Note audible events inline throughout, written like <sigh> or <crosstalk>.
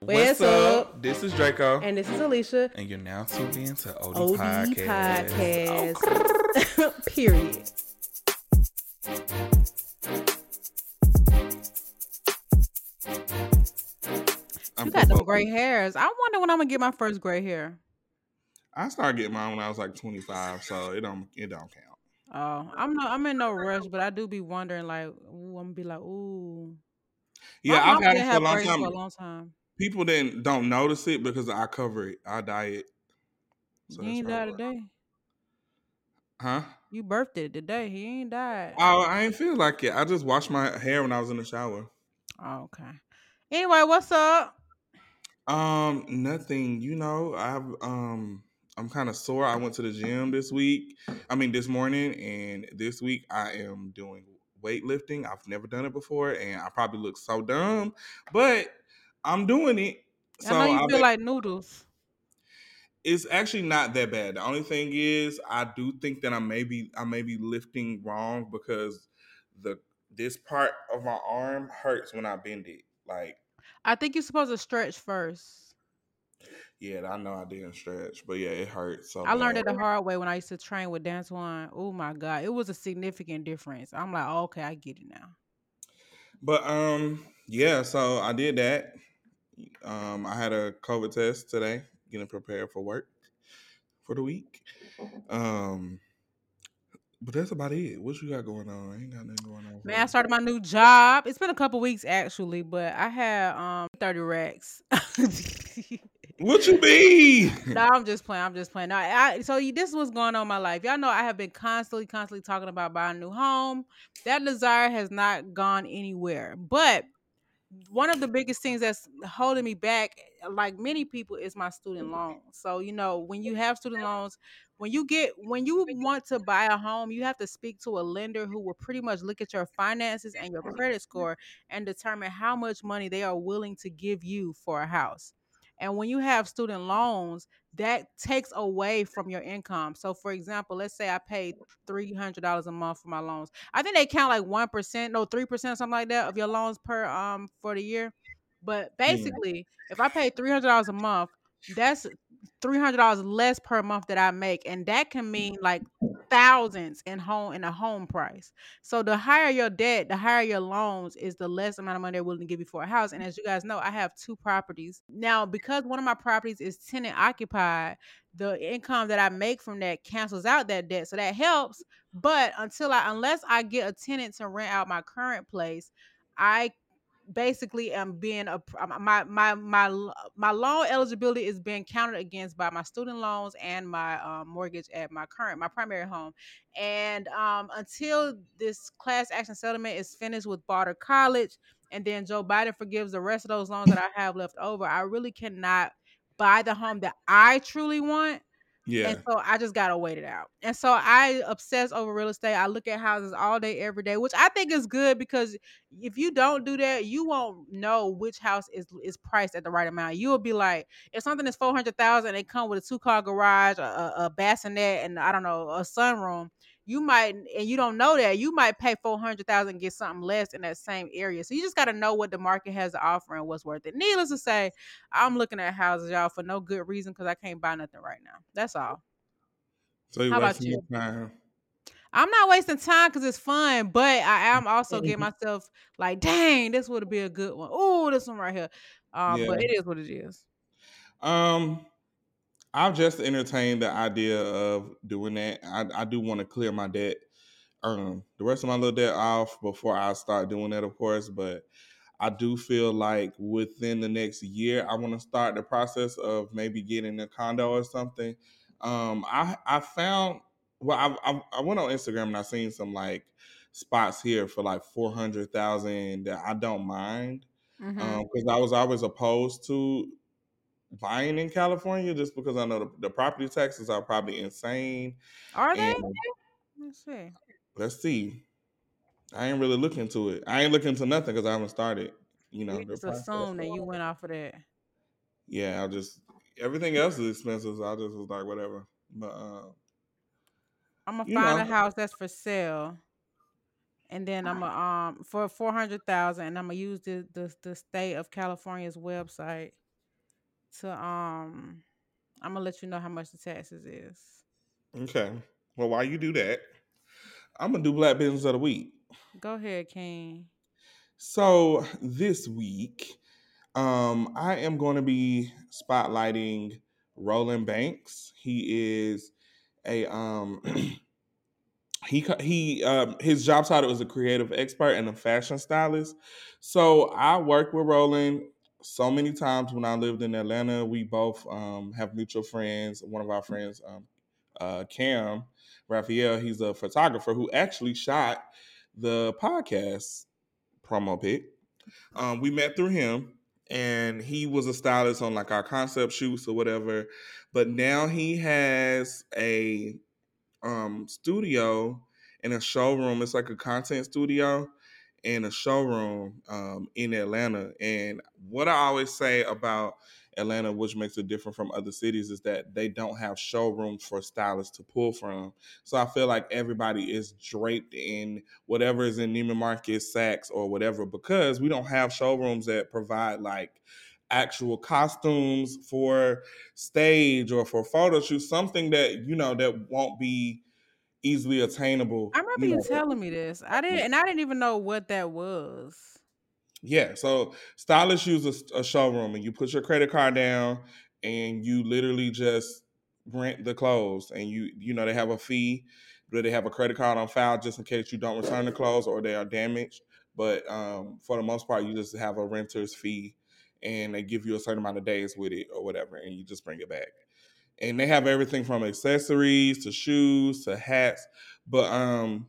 What's, up? This is Draco. And this is Alicia. And you're now tuned in to OD, OD Podcast. Podcast. <laughs> Period. I'm You got them gray hairs. I wonder when I'm gonna get my first gray hair. I started getting mine when I was like 25, so it don't it don't count. Oh, I'm no, I'm in no rush, but I do be wondering, like, ooh, I'm gonna be like, ooh. Yeah, I've had it for a long time. For a long time. People didn't don't notice it because I cover it. I dye it. So he ain't died today. Huh? You birthed it today. He ain't died. Oh, I ain't feel like it. I just washed my hair when I was in the shower. Oh, okay. Anyway, what's up? Um, nothing. You know, I've um, I'm kind of sore. I went to the gym this week. I mean, this morning, and this week I am doing weightlifting. I've never done it before, and I probably look so dumb, but I'm doing it. So I know you I've feel like noodles. it's actually not that bad. The only thing is, I do think that I may be I may be lifting wrong because the this part of my arm hurts when I bend it. Like, I think you're supposed to stretch first. yeah, I know I didn't stretch, but yeah, it hurts. So I learned it the hard way when I used to train with Dance One. Oh my god, it was a significant difference. I'm like, oh, okay, I get it now. But um, yeah, so I did that. Um, I had a COVID test today, getting prepared for work for the week. <laughs> Um, but that's about it. What you got going on? Ain't got nothing going on. Man, I started my new job. It's been a couple weeks actually, but I had um 30 racks. <laughs> What you be? no, I'm just playing. I'm just playing. No, I, so you- this is what's going on in my life. Y'all know I have been constantly, constantly talking about buying a new home. That desire has not gone anywhere. But one of the biggest things that's holding me back, eh, like many people, is my student mm-hmm. loans. So you know, when you have student loans, when you get when you want to buy a home, you have to speak to a lender who will pretty much look at your finances and your credit score and determine how much money they are willing to give you for a house. And when you have student loans, that takes away from your income. So, for example, let's say I paid three hundred dollars a month for my loans. I think they count like one percent, no three percent, something like that, of your loans per um for the year. But basically, if I pay three hundred dollars a month, that's three hundred dollars less per month that I make, and that can mean like thousands in home in a home price. So the higher your debt, the higher your loans is the less amount of money they're willing to give you for a house. And as you guys know, I have two properties. Now, because one of my properties is tenant occupied, the income that I make from that cancels out that debt. So that helps. But until I unless I get a tenant to rent out my current place, I basically am being a my my my my loan eligibility is being counted against by my student loans and my um, mortgage at my current my primary home. And um, until this class action settlement is finished with Barter College and then Joe Biden forgives the rest of those loans that I have left over I really cannot buy the home that I truly want Yeah. and so I just gotta wait it out. And so I obsess over real estate. I look at houses all day, every day, which I think is good because if you don't do that, you won't know which house is is priced at the right amount. You will be like, if something is four hundred thousand, they come with a two car garage, a, a bassinet, and I don't know, a sunroom. You might, and you don't know that you might pay four hundred thousand and get something less in that same area. So you just got to know what the market has to offer and what's worth it. Needless to say, I'm looking at houses, y'all, for no good reason because I can't buy nothing right now. That's all. So you How about wasting you? time. I'm not wasting time because it's fun, but I am also getting <laughs> myself like, dang, this would be a good one. Oh, this one right here. Um, but it is what it is. Um, I've just entertained the idea of doing that. I, I do want to clear my debt, um, the rest of my little debt off before I start doing that, of course. But I do feel like within the next year, I want to start the process of maybe getting a condo or something. Um, I I found well, I I, I went on Instagram and I seen some like spots here for like four hundred thousand that I don't mind because I was always opposed to buying in California just because I know the, the property taxes are probably insane. Are they? And Let's see. let's see, I ain't really looking to it. I ain't looking to nothing because I haven't started. You know, just assume that you went off of that. Yeah, I just everything else is expensive. So I just was like, whatever. But uh, I'm gonna find know. a house that's for sale, and then I'm gonna um for four hundred thousand, and I'm gonna use the, the the state of California's website. To um I'm gonna let you know how much the taxes is. Okay. Well, while you do that, I'm gonna do Black Business of the Week. Go ahead, King. So this week, um, I am going to be spotlighting Roland Banks. He is a um <clears throat> he he um his job title is a creative expert and a fashion stylist. So I worked with Roland so many times when I lived in Atlanta. We both um have mutual friends. One of our friends, um, uh, Cam Raphael, he's a photographer who actually shot the podcast promo pic. Um, we met through him, and he was a stylist on like our concept shoots or whatever. But now he has a um, studio and a showroom. It's like a content studio and a showroom um, in Atlanta. And what I always say about Atlanta, which makes it different from other cities, is that they don't have showrooms for stylists to pull from. So I feel like everybody is draped in whatever is in Neiman Marcus, Saks, or whatever, because we don't have showrooms that provide like actual costumes for stage or for photo shoots, something that you know that won't be easily attainable. I remember you, know, telling me this. I didn't, and I didn't even know what that was. Yeah, so stylists use a, a showroom, and you put your credit card down, and you literally just rent the clothes, and you you know they have a fee, but they have a credit card on file just in case you don't return the clothes or they are damaged. But um, for the most part, you just have a renter's fee, and they give you a certain amount of days with it or whatever, and you just bring it back. And they have everything from accessories to shoes to hats, but um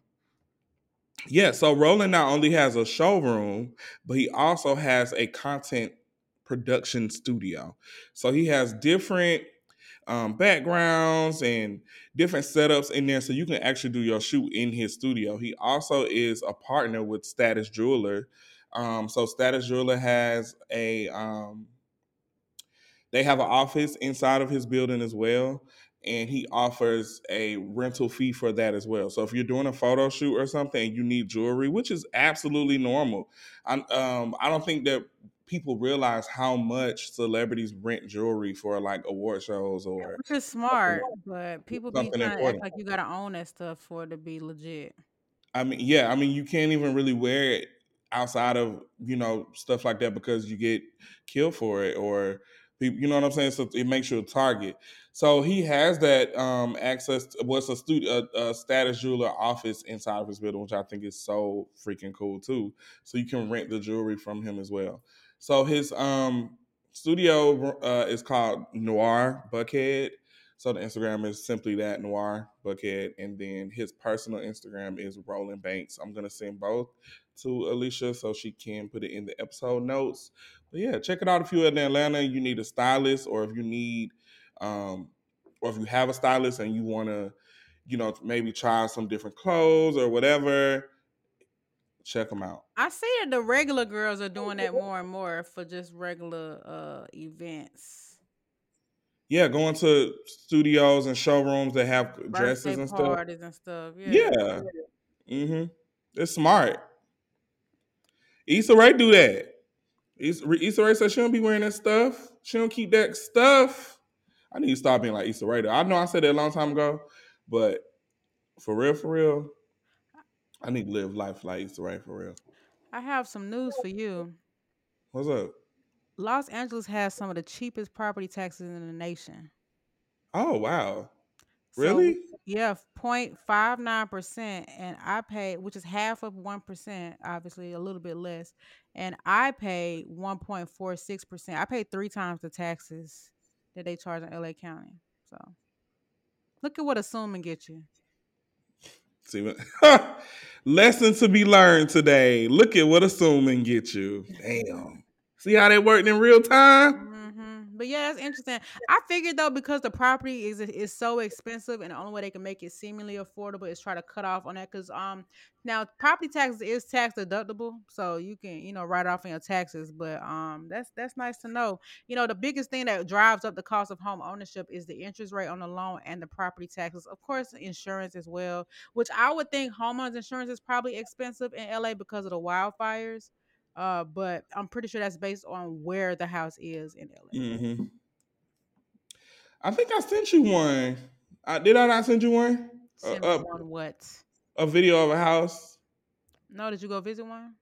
yeah, so Roland not only has a showroom, but he also has a content production studio. So he has different um, backgrounds and different setups in there, so you can actually do your shoot in his studio. He also is a partner with Status Jeweler. Um, so Status Jeweler has a um, they have an office inside of his building as well and he offers a rental fee for that as well. So if you're doing a photo shoot or something and you need jewelry, which is absolutely normal, I, um, I don't think that people realize how much celebrities rent jewelry for like award shows or which is smart, but people be trying to act like you gotta own that stuff for it to be legit. I mean, yeah, I mean you can't even really wear it outside of you know stuff like that because you get killed for it or you know what I'm saying. So it makes you a target. So he has that um, access. To, what's a studio, a, a, status jeweler office inside of his building, which I think is so freaking cool too. So you can rent the jewelry from him as well. So his um, studio uh, is called Noir Buckhead. So the Instagram is simply that Noir Buckhead, and then his personal Instagram is Roland Banks. I'm gonna send both to Alicia so she can put it in the episode notes. But yeah, check it out if you're in Atlanta. You need a stylist, or if you need um, or if you have a stylist and you want to, you know, maybe try some different clothes or whatever, check them out. I see that the regular girls are doing that more and more for just regular uh events. Yeah, going to studios and showrooms that have Birthday dresses and stuff. and stuff. Yeah. Yeah. Mm-hmm. It's smart. Issa Rae do that. Issa, Issa Rae said she don't be wearing that stuff. She don't keep that stuff. I need to stop being like Issa Rae. I know I said that a long time ago, but for real, for real, I need to live life like Issa Rae for real. I have some news for you. What's up? Los Angeles has some of the cheapest property taxes in the nation. Oh wow. Really? So, yeah, 0.59%. And I pay, which is half of 1%, obviously a little bit less. And I pay 1.46%. I pay three times the taxes that they charge in LA County. So look at what assuming get you. See what <laughs> lesson to be learned today. Look at what assuming get you. Damn. See how they working in real time? But yeah, that's interesting. I figured though because the property is is so expensive, and the only way they can make it seemingly affordable is try to cut off on that. Because um, now property taxes is tax deductible, so you can you know write off on your taxes. But um, that's that's nice to know. You know, the biggest thing that drives up the cost of home ownership is the interest rate on the loan and the property taxes. Of course, insurance as well, which I would think homeowners insurance is probably expensive in LA because of the wildfires. Uh, but I'm pretty sure that's based on where the house is in LA. Mm-hmm. I think I sent you one. I, did I not send you one? Send Uh, one what? a video of a house. No, did you go visit one?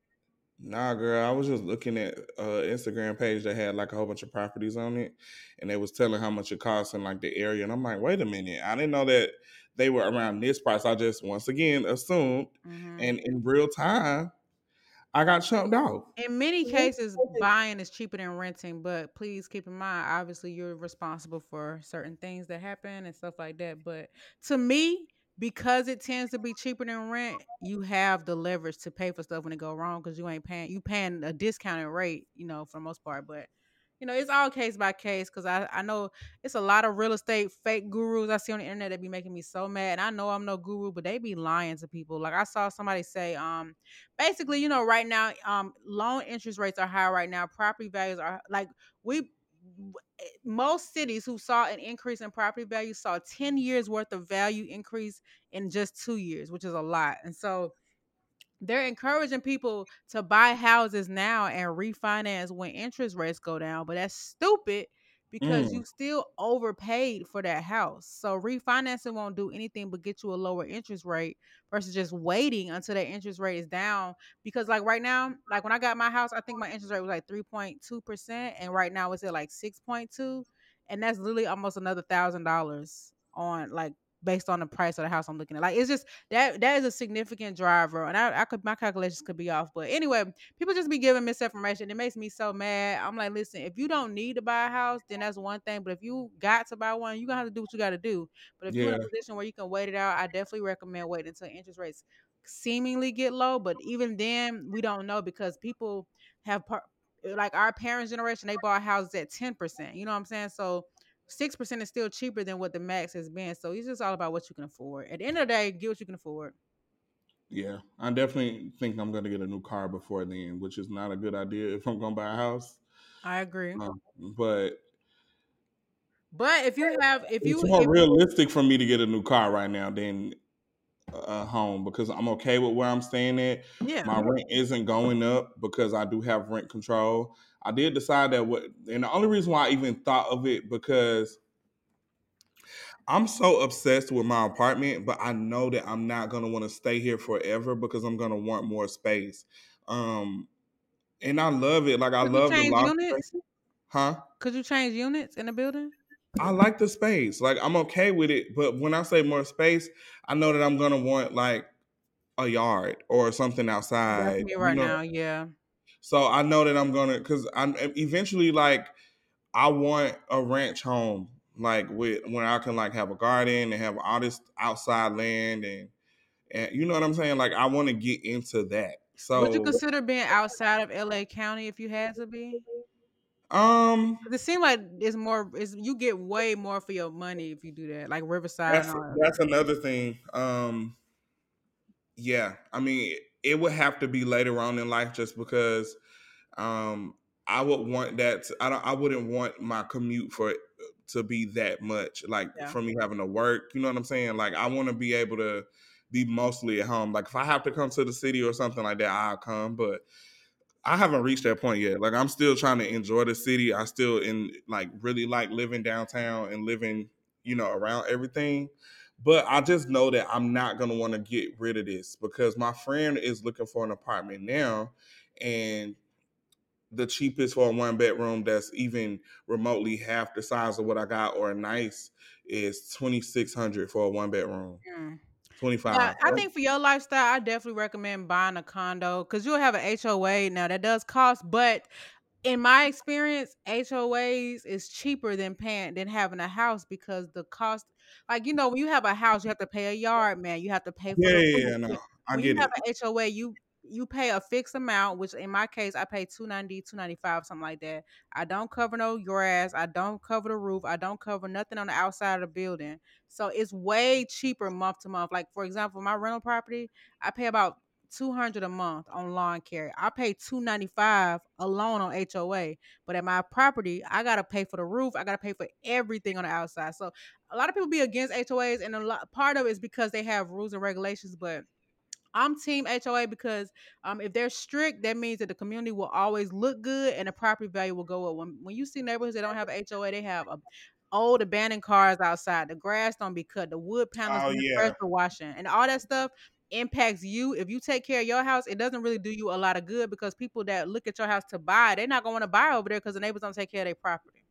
Nah, girl. I was just looking at uh Instagram page that had like a whole bunch of properties on it, and they was telling how much it costs in like the area, and I'm like, wait a minute, I didn't know that they were around this price. I just once again assumed, Mhm. and in real time, I got chumped off. In many cases, buying is cheaper than renting, but please keep in mind, obviously, you're responsible for certain things that happen and stuff like that. But to me, because it tends to be cheaper than rent, you have the leverage to pay for stuff when it go wrong because you ain't paying you paying a discounted rate, you know, for the most part. But you know, it's all case by case because I, I know it's a lot of real estate fake gurus I see on the internet that be making me so mad. And I know I'm no guru, but they be lying to people. Like I saw somebody say, um, basically, you know, right now, um, loan interest rates are high right now. Property values are like we most cities who saw an increase in property value saw 10 years worth of value increase in just two years, which is a lot. And so they're encouraging people to buy houses now and refinance when interest rates go down, but that's stupid because Mm. you still overpaid for that house. So refinancing won't do anything but get you a lower interest rate versus just waiting until that interest rate is down. Because like right now, like when I got my house, I think my interest rate was like 3.2%, and right now it's at like 6.2. And that's literally almost another thousand dollars on like based on the price of the house I'm looking at. Like it's just that that is a significant driver, and I, I could my calculations could be off, but anyway, people just be giving misinformation. It makes me so mad. I'm like, listen, if you don't need to buy a house, then that's one thing. But if you got to buy one, you're gonna have to do what you got to do. But if you're in a position where you can wait it out, I definitely recommend waiting until interest rates seemingly get low. But even then, we don't know because people have par- like our parents' generation, they bought houses at ten percent. You know what I'm saying? So six percent is still cheaper than what the max has been. So it's just all about what you can afford. At the end of the day, get what you can afford. yeah. I definitely think I'm gonna get a new car before then, which is not a good idea if I'm gonna buy a house. I agree. Um, but But if you have, if you, it's more if, realistic for me to get a new car right now than a home because I'm okay with where I'm staying at. yeah, My rent isn't going up because I do have rent control. I did decide that what, and the only reason why I even thought of it because I'm so obsessed with my apartment, but I know that I'm not gonna want to stay here forever because I'm gonna want more space. Um, and I love it. Like I could love the loft units? Huh? Could you change units in the building? I like the space. Like I'm okay with it, but when I say more space, I know that I'm gonna want like a yard or something outside. me You right know, now. Yeah, so I know that I'm gonna because I'm eventually like I want a ranch home, like with where I can like have a garden and have all this outside land and and you know what I'm saying. Like I want to get into that. So would you consider being outside of LA County if you had to be? Um, It seems like it's more. Is you get way more for your money if you do that, like Riverside that's that's another thing. Um, yeah, I mean it would have to be later on in life just because um I would want that to, I don't I wouldn't want my commute for it to be that much like Yeah. for me having to work, you know what I'm saying? Like I want to be able to be mostly at home. Like if I have to come to the city or something like that, I'll come, but I haven't reached that point yet. Like I'm still trying to enjoy the city. I still in like really like living downtown and living, you know, around everything. But I just know that I'm not gonna want to get rid of this because my friend is looking for an apartment now, and the cheapest for a one bedroom that's even remotely half the size of what I got or nice is twenty six hundred for a one bedroom. Mm. Twenty five. Yeah, I think for your lifestyle, I definitely recommend buying a condo because you'll have an HOA. Now that does cost, but in my experience, HOAs is cheaper than paying than having a house because the cost, like you know, when you have a house, you have to pay a yard man, you have to pay for yeah, the yeah, no, I When you get have an HOA, you you pay a fixed amount, which in my case, I pay 290 295 something like that. I don't cover no grass, I don't cover the roof, I don't cover nothing on the outside of the building. So it's way cheaper month to month. Like for example, my rental property, I pay about 200 a month on lawn care. I pay 295 alone on HOA. But at my property, I gotta pay for the roof. I gotta pay for everything on the outside. So a lot of people be against HOAs, and a lot part of it is because they have rules and regulations. But I'm team HOA because um, if they're strict, that means that the community will always look good and the property value will go up. When when you see neighborhoods that don't have HOA, they have a old abandoned cars outside. The grass don't be cut. The wood panels Oh, yeah. pressure washing, and all that stuff impacts you. If you take care of your house, it doesn't really do you a lot of good because people that look at your house to buy, they're not going to wanna buy over there because the neighbors don't take care of their property.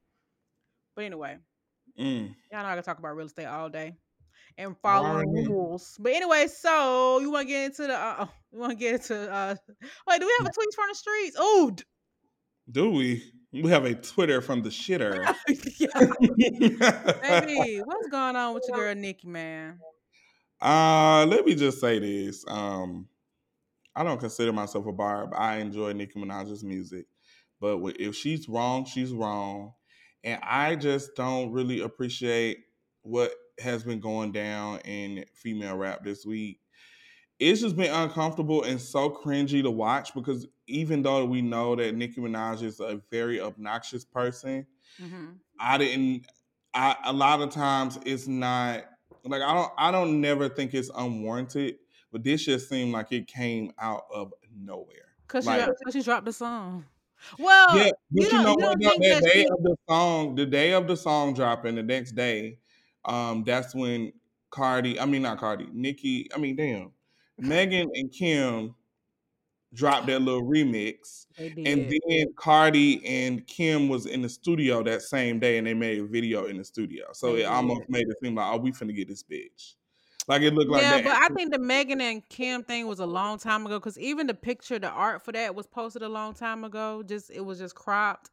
But anyway, Mm. y'all know I can talk about real estate all day and following Alright. rules. But anyway, so you want to get into the? Uh, you want to get into? Uh, <laughs> wait, do we have a tweet from the streets? Oh, d- Do we? We have a Twitter from the shitter. <laughs> <laughs> baby, what's going on with your girl Nicki, man? Uh, let me just say this. Um, I don't consider myself a barb. I enjoy Nicki Minaj's music, but if she's wrong, she's wrong, and I just don't really appreciate what has been going down in female rap this week. It's just been uncomfortable and so cringy to watch because even though we know that Nicki Minaj is a very obnoxious person, hmm I didn't. I a lot of times it's not like I don't. I don't never think it's unwarranted, but this just seemed like it came out of nowhere. Cause Like- she, she dropped the song. Well, yeah, you but you, don't- know you what? don't though? That that day she- of the song, the day of the song dropping, the next day, um, that's when Cardi. I mean, not Cardi. Nicki. I mean, damn, Megan and Kim dropped their little remix. did. And then Cardi and Kim was in the studio that same day, and they made a video in the studio. So They it almost made it seem like, oh, we finna get this bitch. Like it looked like yeah, that. but I think the Megan and Kim thing was a long time ago because even the picture, the art for that was posted a long time ago. Just it was just cropped.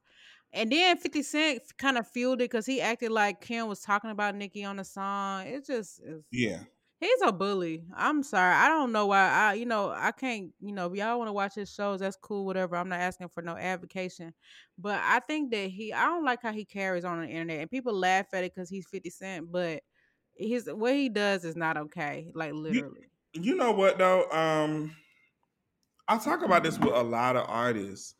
And then 50 Cent kind of fueled it because he acted like Kim was talking about Nicki on the song. It just is yeah, he's a bully. I'm sorry. I don't know why I you know, I can't, you know, if y'all want to watch his shows, that's cool, whatever. I'm not asking for no advocation. But I think that he I don't like how he carries on the internet. And people laugh at it because he's 50 Cent, but his what he does is not okay. Like literally. you know what though? Um, I talk about this with a lot of artists.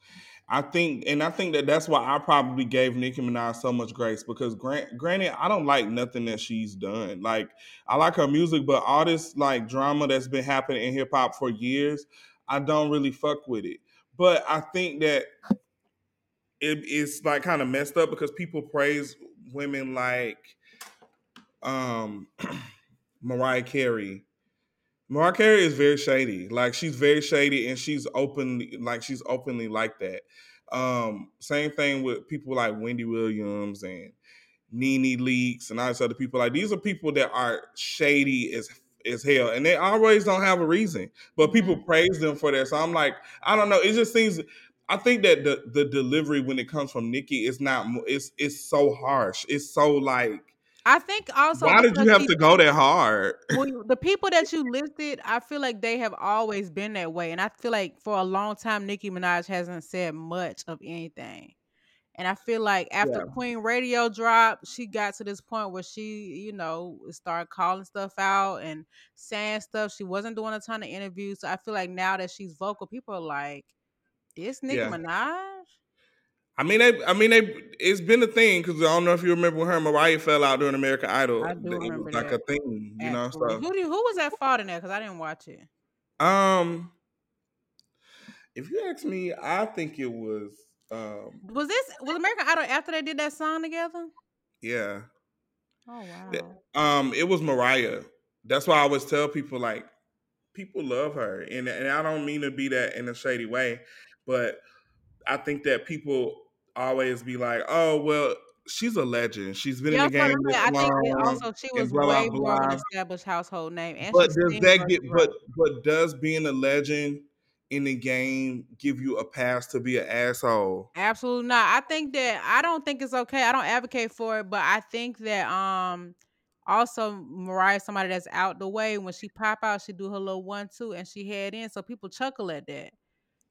I think, and I think that that's why I probably gave Nicki Minaj so much grace because, grant, granted, I don't like nothing that she's done. Like, I like her music, but all this like drama that's been happening in hip hop for years, I don't really fuck with it. But I think that it, it's like kind of messed up because people praise women like um <clears throat> Mariah Carey. Mariah Carey is very shady. Like she's very shady and she's openly like she's openly like that. Um, same thing with people like Wendy Williams and Nene Leakes and all these other people. Like these are people that are shady as as hell, and they always don't have a reason, but people praise them for that. So I'm like, I don't know. It just seems. I think that the the delivery when it comes from Nicki is not. It's it's so harsh. It's so like. I think also why did you have he- to go that hard? well, <laughs> the people that you listed, I feel like they have always been that way, and I feel like for a long time, Nicki Minaj hasn't said much of anything. And I feel like after Yeah. Queen Radio dropped, she got to this point where she, you know, started calling stuff out and saying stuff. She wasn't doing a ton of interviews. So I feel like now that she's vocal, people are like, "This Nicki Yeah. Minaj." I mean, they. I mean, they. It's been a thing because I don't know if you remember when her and Mariah fell out during American Idol. I do it remember was like that. a thing, you know. So, who do you, who was at fault in that? Because I didn't watch it. um, if you ask me, I think it was, um, Was this was American Idol after they did that song together? yeah, Oh wow. um, it was Mariah. That's why I always tell people like, people love her, and and I don't mean to be that in a shady way, but I think that people always be like, oh well, she's a legend. She's been Yeah, in the game. this. I think long. also she was blah, blah, way more of an established household name, and But does that get but but does being a legend in the game give you a pass to be an asshole? Absolutely not. I think that I don't think it's okay. I don't advocate for it, but I think that um also Mariah somebody that's out the way. When she pop out, she do her little one two and she head in, so people chuckle at that.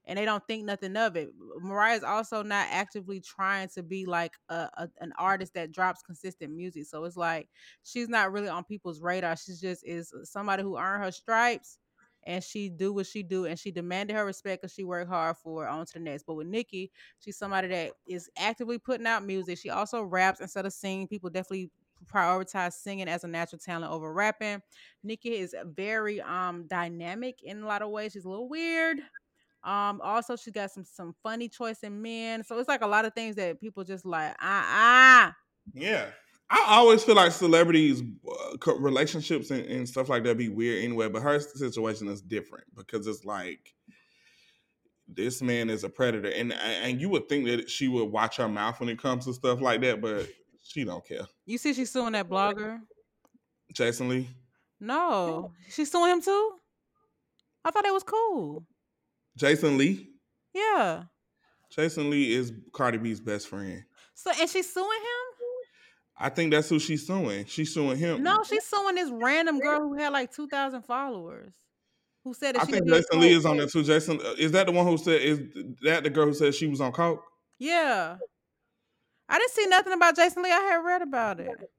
And they don't think nothing of it. Mariah's also not actively trying to be like a, a an artist that drops consistent music. So it's like she's not really on people's radar. She's just is somebody who earned her stripes and she do what she do and she demanded her respect because she worked hard for on to the next. But with Nicki, she's somebody that is actively putting out music. She also raps instead of singing. People definitely prioritize singing as a natural talent over rapping. Nicki is very um dynamic in a lot of ways. She's a little weird. Um, also she got some some funny choice in men. So it's like a lot of things that people just like, ah ah. Yeah. I always feel like celebrities uh, relationships and, and, stuff like that be weird anyway, but her situation is different because it's like this man is a predator, and and you would think that she would watch her mouth when it comes to stuff like that, but she don't care. You see, she's suing that blogger, Jason Lee. No, she's suing him too. I thought it was cool. Jason Lee. Yeah. Jason Lee is Cardi B's best friend. So, and she's suing him. I think that's who she's suing. She's suing him. No, she's suing this random girl who had like two thousand followers. Who said that she? I think Jason Lee is on there too. Jason uh, is that the one who said is that the girl who said she was on coke? Yeah. I didn't see nothing about Jason Lee. I had read about it.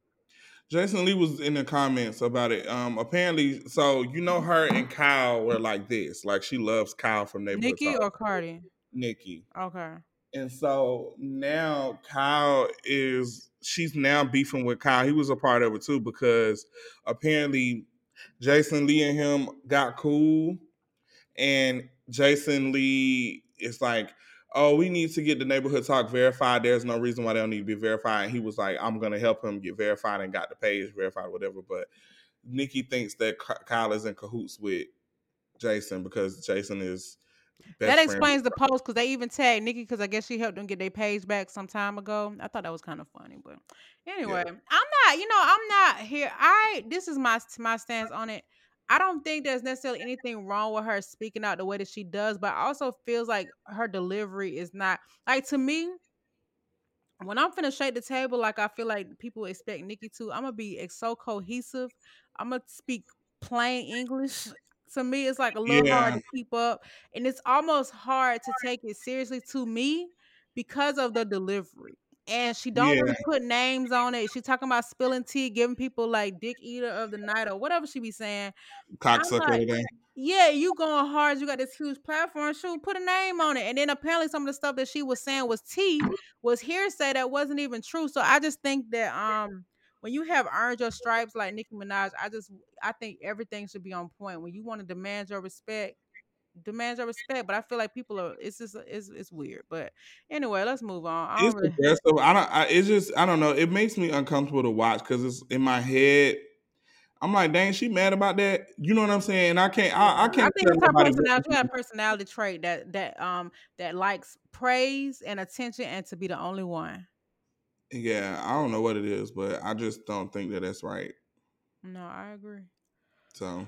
Jason Lee was in the comments about it. Um, apparently, so you know her and Kyle were like this. Like she loves Kyle from Neighborhood Nicki Talk. or Cardi? Nicki. Okay. And so now Kyle is she's now beefing with Kyle. He was a part of it too because apparently Jason Lee and him got cool, and Jason Lee is like, "Oh, we need to get the neighborhood talk verified. There's no reason why they don't need to be verified." And he was like, "I'm gonna help him get verified and got the page verified, whatever." But Nicki thinks that Kyle is in cahoots with Jason because Jason is that explains the post because they even tagged Nicki because I guess she helped them get their page back some time ago. I thought that was kind of funny, but anyway, yeah. I'm not. You know, I'm not here. I this is my my stance on it. I don't think there's necessarily anything wrong with her speaking out the way that she does, but I also feels like her delivery is not like to me. When I'm finna shake the table, like I feel like people expect Nicki to, I'm gonna be so cohesive. I'm gonna speak plain English to me it's like a little yeah. hard to keep up and it's almost hard to take it seriously to me because of the delivery and she don't yeah. really put names on it. She talking about spilling tea, giving people like dick eater of the night or whatever she be saying. Cocksucker like, Yeah, you going hard. You got this huge platform. Shoot, put a name on it. And then apparently some of the stuff that she was saying was tea, was hearsay that wasn't even true. So I just think that um when you have earned your stripes like Nicki Minaj, I just I think everything should be on point. When you want to demand your respect, demand your respect. But I feel like people are it's just it's it's weird. But anyway, let's move on. I it's really... I don't. I, it's just I don't know. It makes me uncomfortable to watch because it's in my head. I'm like, dang, she mad about that. You know what I'm saying? And I can't. I, I can't. I think it's her personality. You have personality trait that that um that likes praise and attention and to be the only one. Yeah, I don't know what it is, but I just don't think that that's right. No, I agree. So,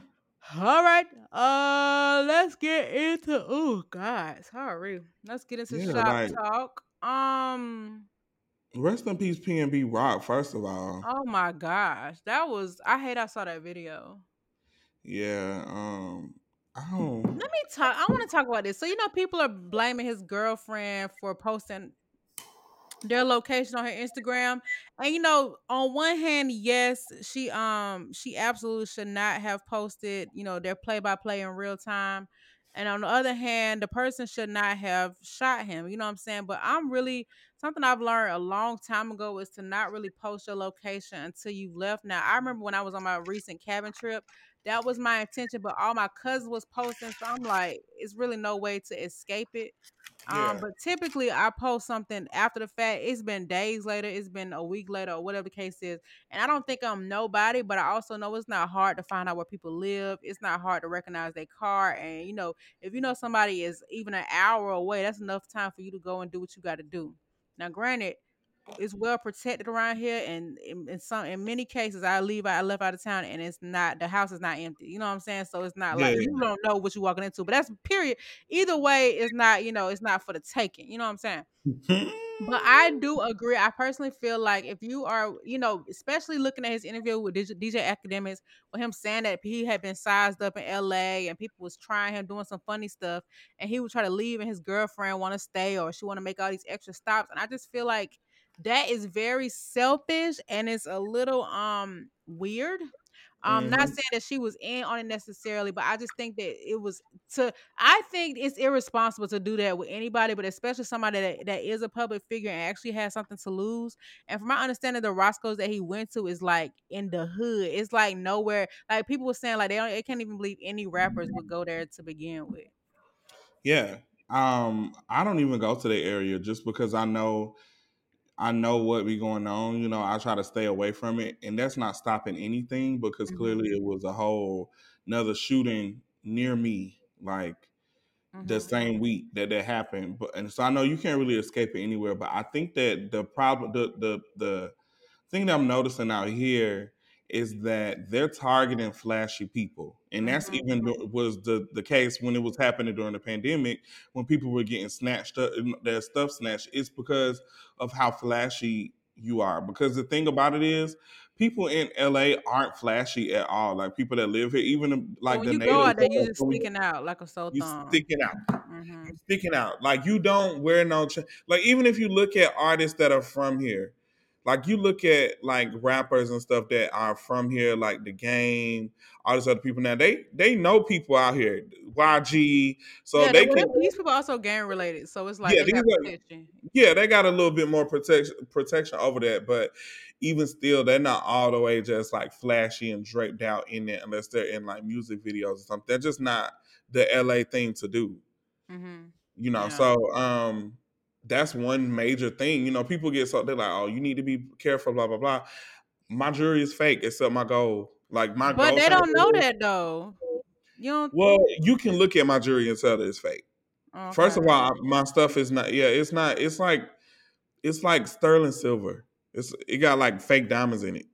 all right, uh, let's get into. Oh God, sorry. Let's get into yeah, shop like, talk. Um, rest in peace, PNB Rock. First of all. Oh my gosh, that was. I hate. I saw that video. Yeah. Um. I don't. Let me talk. I want to talk about this. So you know, people are blaming his girlfriend for posting their location on her Instagram. And you know, on one hand, yes, she um she absolutely should not have posted, you know, their play by play in real time. And on the other hand, the person should not have shot him. You know what I'm saying? But I'm really something I've learned a long time ago is to not really post your location until you've left. Now, I remember when I was on my recent cabin trip, that was my intention, but all my cousins was posting, so I'm like, it's really no way to escape it. Yeah. Um, but typically I post something after the fact. It's been days later, it's been a week later, or whatever the case is. And I don't think I'm nobody, but I also know it's not hard to find out where people live. It's not hard to recognize their car. And you know, if you know somebody is even an hour away, that's enough time for you to go and do what you got to do. Now, granted, it's well protected around here and in, in, some in many cases i leave i left out of town and it's not the house is not empty you know what i'm saying? So it's not yeah. like you don't know what you're walking into but that's period. Either way it's not you know it's not for the taking you know what i'm saying? But i <laughs> do agree i personally feel like if you are you know especially looking at his interview with dj, DJ Akademiks with him saying that he had been sized up in la and people was trying him doing some funny stuff and he would try to leave and his girlfriend want to stay or she want to make all these extra stops and i just feel like that is very selfish and it's a little um weird. I'm mm-hmm. not saying that she was in on it necessarily, but I just think that it was to. I think it's irresponsible to do that with anybody, but especially somebody that, that is a public figure and actually has something to lose. And from my understanding, the Roscoe's that he went to is like in the hood. It's like nowhere. Like people were saying, like they don't, they can't even believe any rappers would go there to begin with. Yeah, um, I don't even go to the area just because I know I know what be going on. You know, I try to stay away from it, and that's not stopping anything because Mhm. clearly it was a whole another shooting near me, like the Mhm. same week that that happened. But and so I know you can't really escape it anywhere. But I think that the problem, the the the thing that I'm noticing out here is that they're targeting flashy people, and that's Mhm. even was the the case when it was happening during the pandemic when people were getting snatched up, their stuff snatched. It's because of how flashy you are. Because the thing about it is. People in LA aren't flashy at all. Like people that live here, even like when the you go out natives, there, you just sticking out like a sore you thumb. sticking out hmm sticking out. Like you don't wear no cha- like even if you look at artists that are from here, like you look at like rappers and stuff that are from here, like the game, all these other people. Now they they know people out here, YG, so yeah, they can these people also gang related, so it's like Yeah, they got are- protection. yeah they got a little bit more protection protection over that, but even still they're not all the way just like flashy and draped out in it unless they're in like music videos or something. They're just not the LA thing to do. hmm you know Yeah. so um that's one major thing you know people get so they're like oh you need to be careful blah blah blah my jewelry is fake except my goal. like my But they don't know that though. You don't. well you can look at my jewelry and tell that it's fake first of all my stuff is not yeah it's not it's like it's like sterling silver it's it got like fake diamonds in it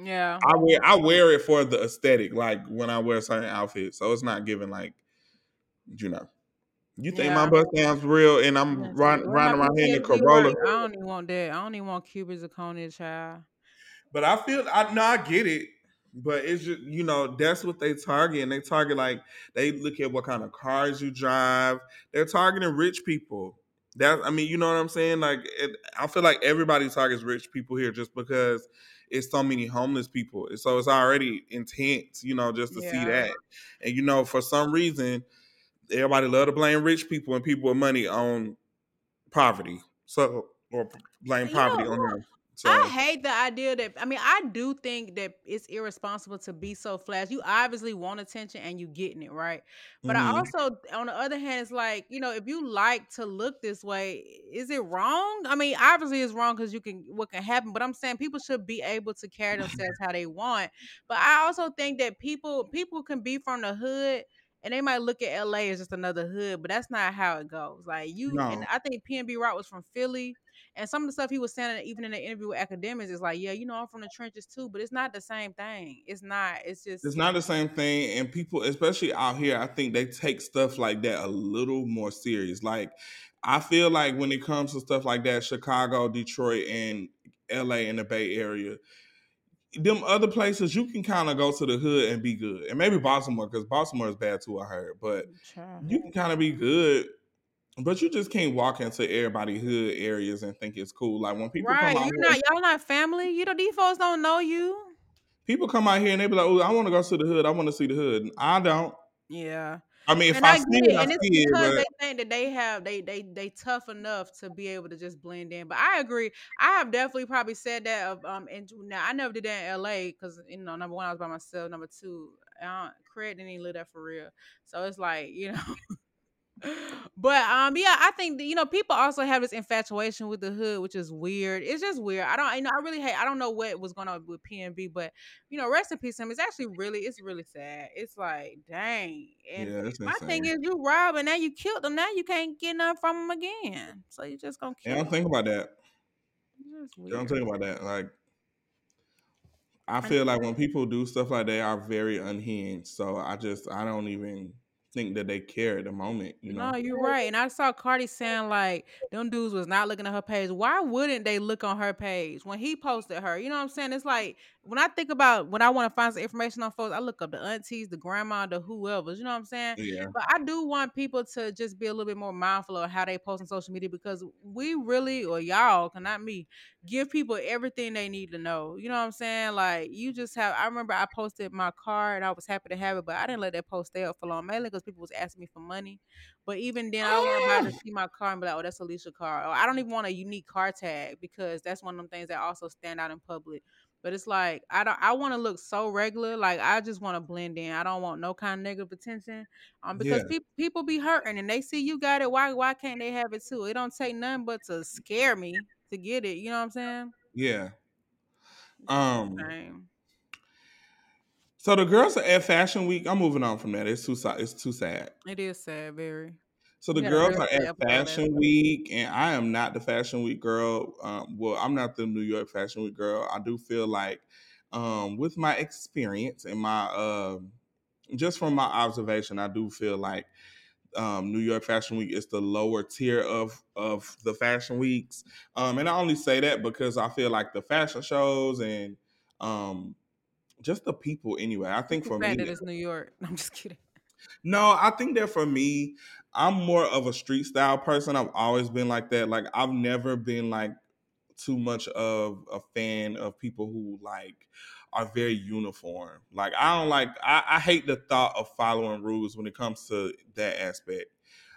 yeah. i wear i wear it for the aesthetic like when i wear certain outfits so it's not giving like you know you think my Yeah. bust down's real and i'm riding, around here in the Corolla. I don't even want that. I don't even want cubic zirconia, child. But I feel I know I get it, but it's just you know that's what they target, and they target like they look at what kind of cars you drive. They're targeting rich people. That I mean, you know what I'm saying? Like it, I feel like everybody targets rich people here just because it's so many homeless people, so it's already intense, you know, just to see that. And you know, for some reason, everybody love to blame rich people and people with money on poverty. So or blame poverty know, on them. So I hate the idea that I mean I do think that it's irresponsible to be so flash. You obviously want attention and you getting it right, but I mhm. also on the other hand it's like you know if you like to look this way, is it wrong? I mean obviously it's wrong because you can what can happen, but I'm saying people should be able to carry <laughs> themselves how they want. But I also think that people people can be from the hood. And they might look at LA as just another hood, but that's not how it goes. Like you, and I think PNB Rock was from Philly, and some of the stuff he was saying, even in the interview with Akademiks, is like, yeah, you know, I'm from the trenches too, but it's not the same thing. It's not. It's just. It's not the same thing, and people, especially out here, I think they take stuff like that a little more serious. Like, I feel like when it comes to stuff like that, Chicago, Detroit, and LA in the Bay Area, them other places you can kind of go to the hood and be good, and maybe Baltimore because Baltimore is bad too. I heard, but mm, you can kind of be good. But you just can't walk into everybody hood areas and think it's cool. Like when people Right, come out you're here, not. Y'all not family. You know, these folks don't know you. people come out here and they be like, "Oh, I want to go to the hood. I want to see the hood." I don't. Yeah. I mean, if and I, I, see it, it, I and it's see it. because But they think that they have they they they tough enough to be able to just blend in. But I agree. I have definitely probably said that of um. And now I never did that in L.A. because you know number one I was by myself. Number two, uh, Craig didn't even live there for real. So it's like you know. <laughs> But um, yeah, I think that, you know people also have this infatuation with the hood, which is weird. It's just weird. I don't, you know, I really hate. I don't know what was going on with PNB, but you know, rest in peace him. It's actually really, it's really sad. It's like, dang. And yeah, my thing is, you rob and now you killed them. Now you can't get nothing from them again. So you just gonna Yeah, kill don't think about that. Don't think about that. Like, I feel like when people do stuff like that, they are very unhinged. So I just, I don't even think that they care at the moment. You know. No, you're right. And I saw Cardi saying like them dudes was not looking at her page. Why wouldn't they look on her page when he posted her? You know what I'm saying? It's like when I think about when I want to find some information on folks, I look up the aunties, the grandma, the whoever's. You know what I'm saying? Yeah. But I do want people to just be a little bit more mindful of how they post on social media because we really, or y'all, can not me, give people everything they need to know. You know what I'm saying? Like you just have. I remember I posted my car and I was happy to have it, but I didn't let that post stay up for long, mainly because people was asking me for money. But even then, I don't want somebody to <gasps> see my car and be like, "Oh, that's Alicia car." Or I don't even want a unique car tag because that's one of them things that also stand out in public. But it's like I don't. I want to look so regular. Like I just want to blend in. I don't want no kind of negative attention. Um, because Yeah. people people be hurting and they see you got it. Why why can't they have it too? It don't take nothing but to scare me to get it. You know what I'm saying? Yeah. Um. insane. So the girls are at Fashion Week. I'm moving on from that. It's too sad. It's too sad. It is sad, very. So the We had a girls real are at Fashion Week, and I am not the Fashion Week girl. Um, well, I'm not the New York Fashion Week girl. I do feel like, um, with my experience and my, um, just from my observation, I do feel like um, New York Fashion Week is the lower tier of of the fashion weeks. Um, and I only say that because I feel like the fashion shows and um, just the people anyway. I think for me, that it's New York. <laughs> I'm just kidding. no, I think that for me, I'm more of a street style person. I've always been like that. Like I've never been like too much of a fan of people who like are very uniform. Like I don't like I, I hate the thought of following rules when it comes to that aspect.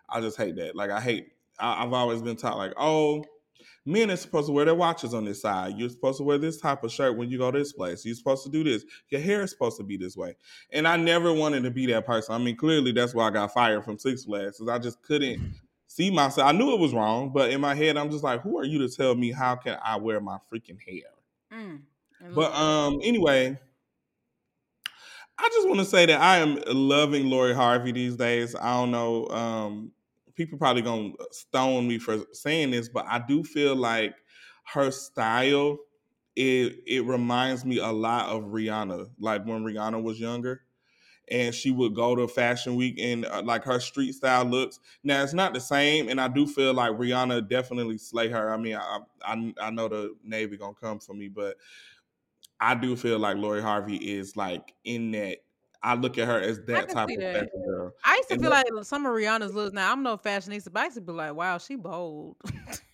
I just hate that. Like I hate I, I've always been taught like, oh, men are supposed to wear their watches on this side. You're supposed to wear this type of shirt when you go to this place. You're supposed to do this. Your hair is supposed to be this way. And I never wanted to be that person. I mean, clearly that's why I got fired from Six Flags, because I just couldn't see myself. I knew it was wrong, but in my head, I'm just like, who are you to tell me how can I wear my freaking hair? Mm. But um, anyway, I just want to say that I am loving Lori Harvey these days. I don't know. Um, people probably gonna stone me for saying this, but I do feel like her style it it reminds me a lot of Rihanna, like when Rihanna was younger. And she would go to Fashion Week and uh, like her street style looks. Now it's not the same, and I do feel like Rihanna definitely slay her. I mean, I I, I know the Navy gonna come for me, but I do feel like Lori Harvey is like in that. I look at her as that type of that. girl. I used to And feel like some of Rihanna's looks. Now I'm no fashionista, but I used to be like, "Wow, she bold." <laughs>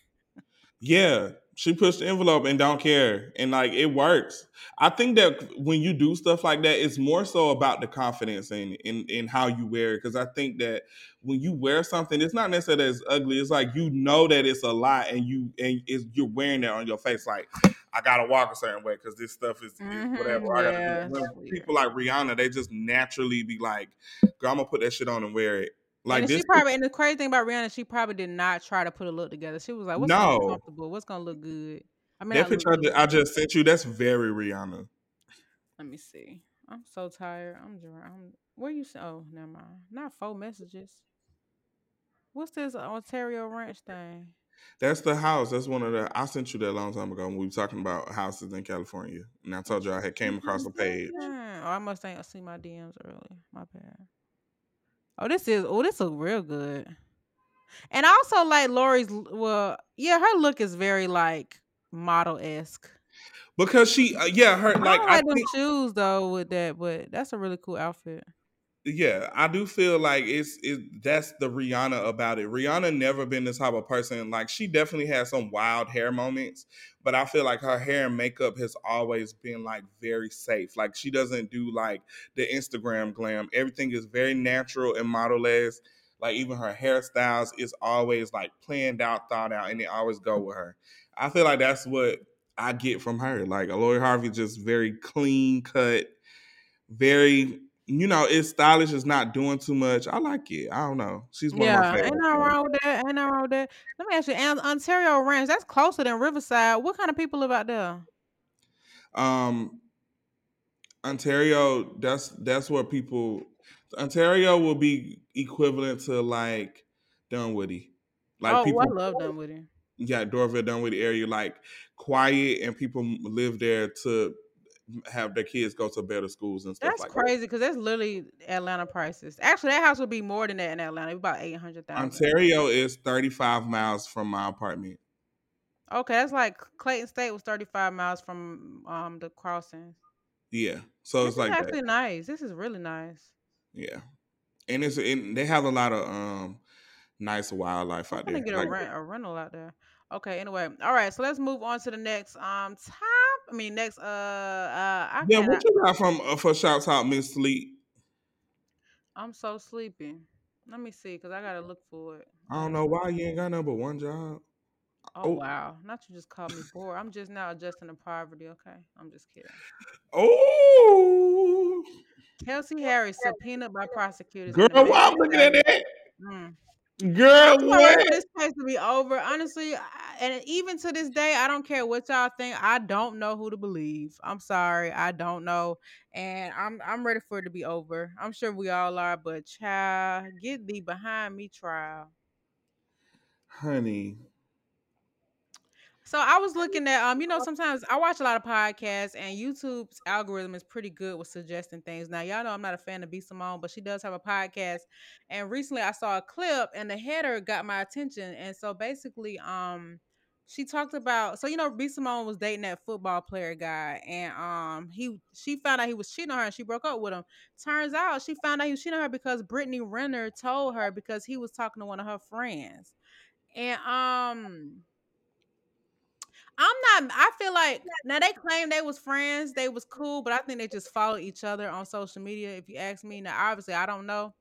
Yeah, she pushed the envelope and don't care, and like it works. I think that when you do stuff like that, it's more so about the confidence and in in how you wear it. Because I think that when you wear something, it's not necessarily it's ugly. It's like you know that it's a lot, and you and it's, you're wearing that on your face. Like I gotta walk a certain way because this stuff is, is Mhm, whatever. I gotta do. When it's weird. people like Rihanna, they just naturally be like, "Girl, I'm gonna put that shit on and wear it." Like and this, she probably and the crazy thing about Rihanna, she probably did not try to put a look together. She was like, "What's gonna No. comfortable? What's gonna look good?" I mean, that picture I I just sent you, that's very Rihanna. Let me see. I'm so tired. I'm dry. I'm where you? s- Oh, never mind. Not four messages. What's this Ontario Ranch thing? That's the house. That's one of the. I sent you that a long time ago when we were talking about houses in California, and I told you I had came across a page. Oh, I must ain't see my DMs early. My bad. Oh, this is oh, this look real good. And also like Lori's. Well, yeah, her look is very like model esque. Because she, uh, yeah, her like I don't I like them think, shoes though with that, but that's a really cool outfit. Yeah, I do feel like it's it. That's the Rihanna about it. Rihanna never been the type of person like she definitely has some wild hair moments, but I feel like her hair and makeup has always been like very safe. Like she doesn't do like the Instagram glam. Everything is very natural and model-esque. Like even her hairstyles is always like planned out, thought out, and they always go with her. I feel like that's what I get from her. Like Lori Harvey, just very clean cut, very you know, it's stylish. It's not doing too much. I like it. I don't know. She's one of my Yeah, favorites. ain't nothing wrong with that. Ain't nothing wrong with that. Let me ask you, Ontario Ranch, that's closer than Riverside. What kind of people live out there? Um, Ontario, that's that's where people. Ontario will be equivalent to like Dunwoody, like oh, people. I love Dunwoody. yeah, Doraville, Dunwoody area, like quiet, and people live there to have their kids go to better schools and stuff That's like crazy because that's literally Atlanta prices. Actually, that house would be more than that in Atlanta. It'd be about eight hundred thousand. Ontario is 35 miles from my apartment. Okay, that's like Clayton State was thirty five miles from um the crossings. Yeah, so This it's like is that. actually nice. This is really nice. Yeah, and it's and they have a lot of um nice wildlife I'm out there. get a rent a rental out there. Okay, anyway, all right. So let's move on to the next um top. I mean next uh uh I yeah, what you got from uh, for shouts out Miss Sleep? I'm so sleepy. Let me see, cause I gotta look for it. I don't know why you ain't got number one job. Oh, Oh. wow! Not you just called me bored. I'm just now adjusting to poverty. Okay, I'm just kidding. <laughs> Oh, Kelsey Harris subpoenaed by prosecutors. girl, why I'm looking at that? Mm. Girl, I'm what? for this place to be over. Honestly, I, and even to this day, I don't care what y'all think. I don't know who to believe. I'm sorry, I don't know, and I'm I'm ready for it to be over. I'm sure we all are, but child, get thee behind me, trial. Honey, So I was looking at um, you know, sometimes I watch a lot of podcasts and YouTube's algorithm is pretty good with suggesting things. Now y'all know I'm not a fan of B Simone, but she does have a podcast. And recently I saw a clip and the header got my attention. And so basically, um, she talked about so you know B Simone was dating that football player guy and um he she found out he was cheating on her and she broke up with him. Turns out she found out he was cheating on her because Brittany Renner told her because he was talking to one of her friends. And um I'm not. I feel like now they claim they was friends, they was cool, but I think they just follow each other on social media. If you ask me, now obviously I don't know,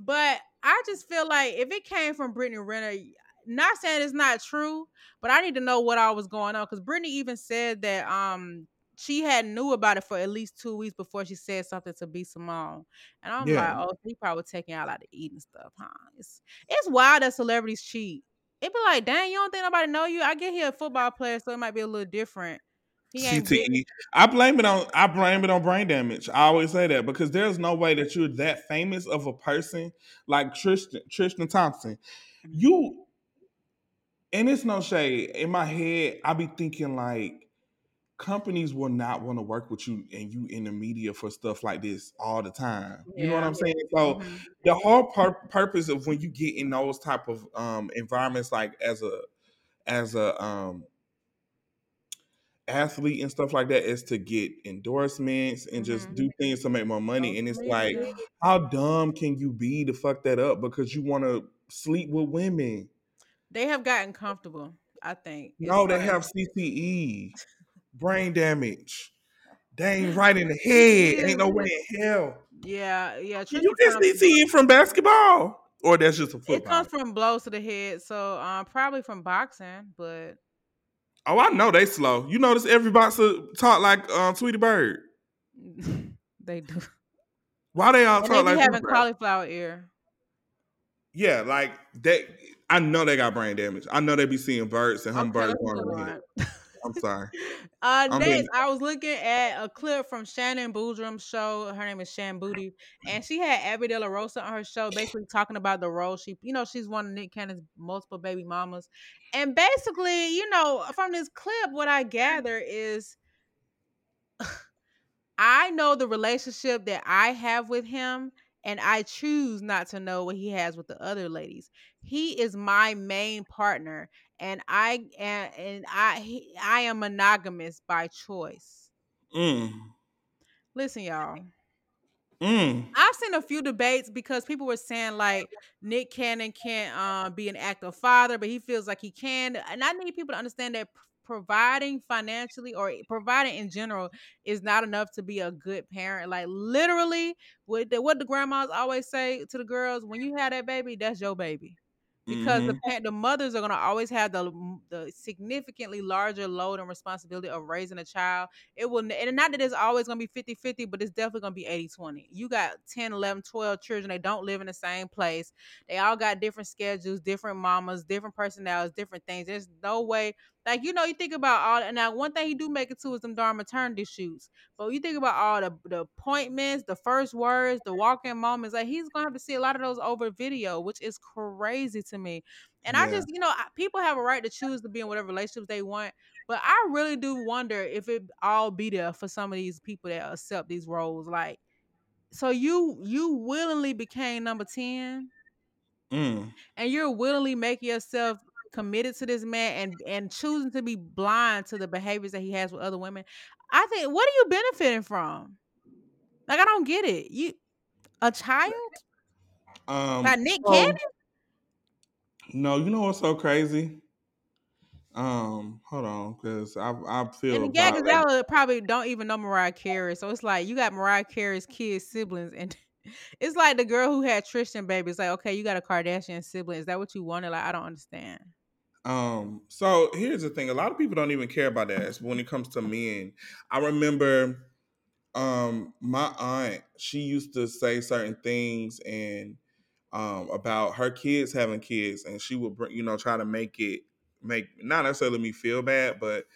but I just feel like if it came from Brittany Renner, not saying it's not true, but I need to know what all was going on because Brittany even said that um she had knew about it for at least two weeks before she said something to B Simone, and I'm like, oh, he probably taking out to eat and stuff, huh? It's it's wild that celebrities cheat. It be like, dang, you don't think nobody know you? I get he a football player, so it might be a little different. He ain't big. CTE. I blame it on I blame it on brain damage. I always say that because there's no way that you're that famous of a person like Tristan Tristan Thompson. Mm-hmm. You and it's no shade. In my head, I be thinking like companies will not want to work with you and you in the media for stuff like this all the time. You know what I'm saying? So Mhm. the whole pur- purpose of when you get in those type of um environments like as a as a um athlete and stuff like that is to get endorsements and just Mhm. do things to make more money. And it's like, how dumb can you be to fuck that up because you want to sleep with women? They have gotten comfortable. I think. No, they have CTE, brain damage. They ain't <laughs> right in the head. Ain't no way in hell. Yeah, yeah. Can you get Thompson- CTE from basketball? Or that's just a It comes from blows to the head, so um, probably from boxing, but oh, I know they slow. You notice every boxer talk like um, Tweety Bird. <laughs> they do. Why they all And talk they like having Bird? cauliflower ear. Yeah, like they. I know they got brain damage. I know they be seeing birds and Okay, hummingbirds let's going around. I'm sorry. Uh, I'm next, I was looking at a clip from Shannon Boodram's show. Her name is Shan Boody, and she had Abby De La Rosa on her show, basically talking about the role she, you know, she's one of Nick Cannon's multiple baby mamas, and basically, you know, from this clip, what I gather is, <laughs> I know the relationship that I have with him, and I choose not to know what he has with the other ladies. He is my main partner, and I and, and I I am monogamous by choice. Mm, Listen, y'all. mm. I've seen a few debates because people were saying like Nick Cannon can't uh, be an active father, but he feels like he can. And I need people to understand that providing financially or providing in general is not enough to be a good parent. Like literally, what the, what the grandmas always say to the girls: when you have that baby, that's your baby. Because the Mhm. pa- the mothers are gonna always have the the significantly larger load and responsibility of raising a child. It will and not that it's always going to be 50 50 but it's definitely going to be 80 20 you got 10 11 12 children they don't live in the same place. They all got different schedules different mamas different personalities different things. There's no way like you know you think about all and now one thing he do make it to is them darn maternity shoots but you think about all the, the appointments the first words the walk-in moments like he's going to have to see a lot of those over video which is crazy to me and I just, you know, people have a right to choose to be in whatever relationships they want. But I really do wonder if it all be there for some of these people that accept these roles. Like, so you you willingly became number 10 Mm. and you're willingly making yourself committed to this man and and choosing to be blind to the behaviors that he has with other women. I think what are you benefiting from? Like I don't get it. You a child? Um, Like Nick so- Cannon? No, you know what's so crazy? Um, hold on, because I I feel And yeah, because y'all probably don't even know Mariah Carey. So it's like you got Mariah Carey's kids, siblings, and <laughs> it's like the girl who had Tristan baby. It's like, okay, you got a Kardashian sibling. Is that what you wanted? Like, I don't understand. Um, so here's the thing: a lot of people don't even care about that But when it comes to men. I remember, um, my aunt she used to say certain things, and um, about her kids having kids, and she would bring, you know, try to make it make not necessarily me feel bad, but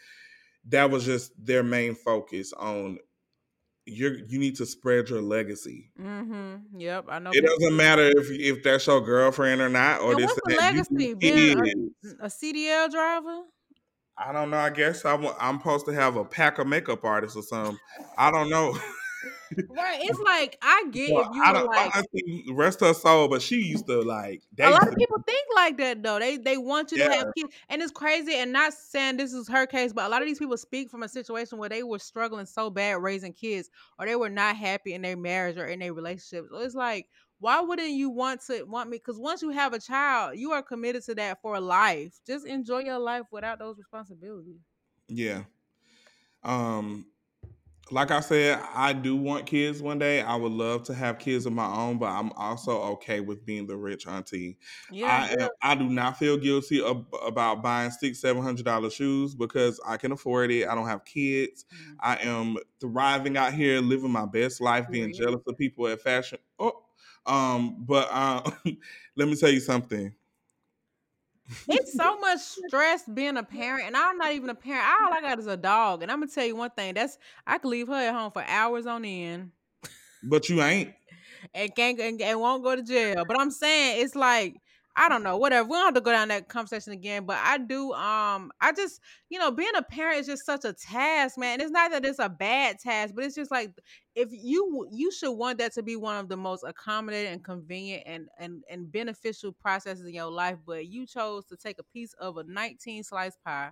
that was just their main focus on you you need to spread your legacy. Mm-hmm. Yep, I know. It doesn't matter if if that's your girlfriend or not, or And this what's and the that. You legacy? Being a, a CDL driver? I don't know. I guess I'm, I'm supposed to have a pack of makeup artists or something. I don't know. <laughs> Right. It's like I get Well, if you I were like I think rest her soul, but she used to like. A lot of people think like that though. They they want you to have kids, and it's crazy. And not saying this is her case, but a lot of these people speak from a situation where they were struggling so bad raising kids, or they were not happy in their marriage or in their relationship. So it's like, why wouldn't you want to want me? Because once you have a child, you are committed to that for life. Just enjoy your life without those responsibilities. yeah. Um, like I said, I do want kids one day. I would love to have kids of my own, but I'm also okay with being the rich auntie. Yeah, I am, I do not feel guilty ab- about buying six, seven hundred dollar shoes because I can afford it. I don't have kids. Mhm. I am thriving out here, living my best life, being Period. jealous of people at fashion. Oh, um, but uh, <laughs> let me tell you something. It's so <laughs> much stress being a parent, and I'm not even a parent. All I got is a dog, and I'm gonna tell you one thing: that's I could leave her at home for hours on end, But you ain't. and can't and, and won't go to jail. But I'm saying it's like I don't know, whatever. We don't have to go down that conversation again. But I do. Um, I just you know, being a parent is just such a task, man. It's not that it's a bad task, but it's just like if you you should want that to be one of the most accommodating and convenient and and and beneficial processes in your life. But you chose to take a piece of a 19 slice pie.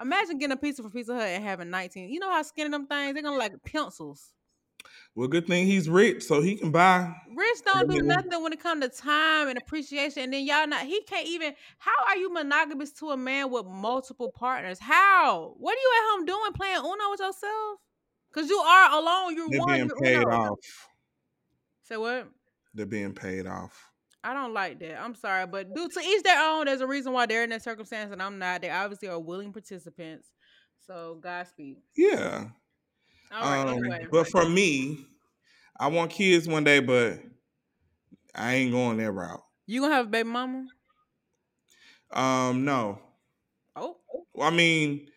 Imagine getting a pizza from Pizza Hut and having 19. You know how skinny them things? They're gonna like pencils. Well, good thing he's rich, so he can buy. Rich don't do nothing when it comes to time and appreciation. And then y'all not he can't even how are you monogamous to a man with multiple partners? How? What are you at home doing playing Uno with yourself? Cause you are alone. You're They're one. being You're paid Uno. off. Say what? They're being paid off. I don't like that. I'm sorry, but due to each their own, there's a reason why they're in that circumstance and I'm not. They obviously are willing participants. So Godspeed. Yeah. All right. um, anyway. But for me, I want kids one day, but I ain't going that route. You gonna have a baby mama? Um, no. Oh, I mean,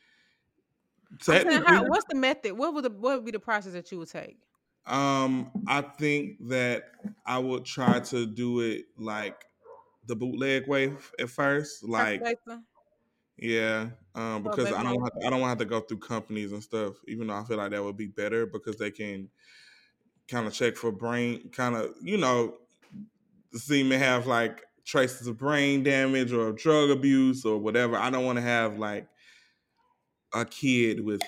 how, what's the method? What would the what would be the process that you would take? um, I think that I would try to do it like the bootleg way at first, like? Yeah, um, Oh, because baby I don't have to, I don't have to go through companies and stuff. Even though I feel like that would be better because they can kind of check for brain, kind of you know, see semen have like traces of brain damage or drug abuse or whatever. I don't want to have like a kid with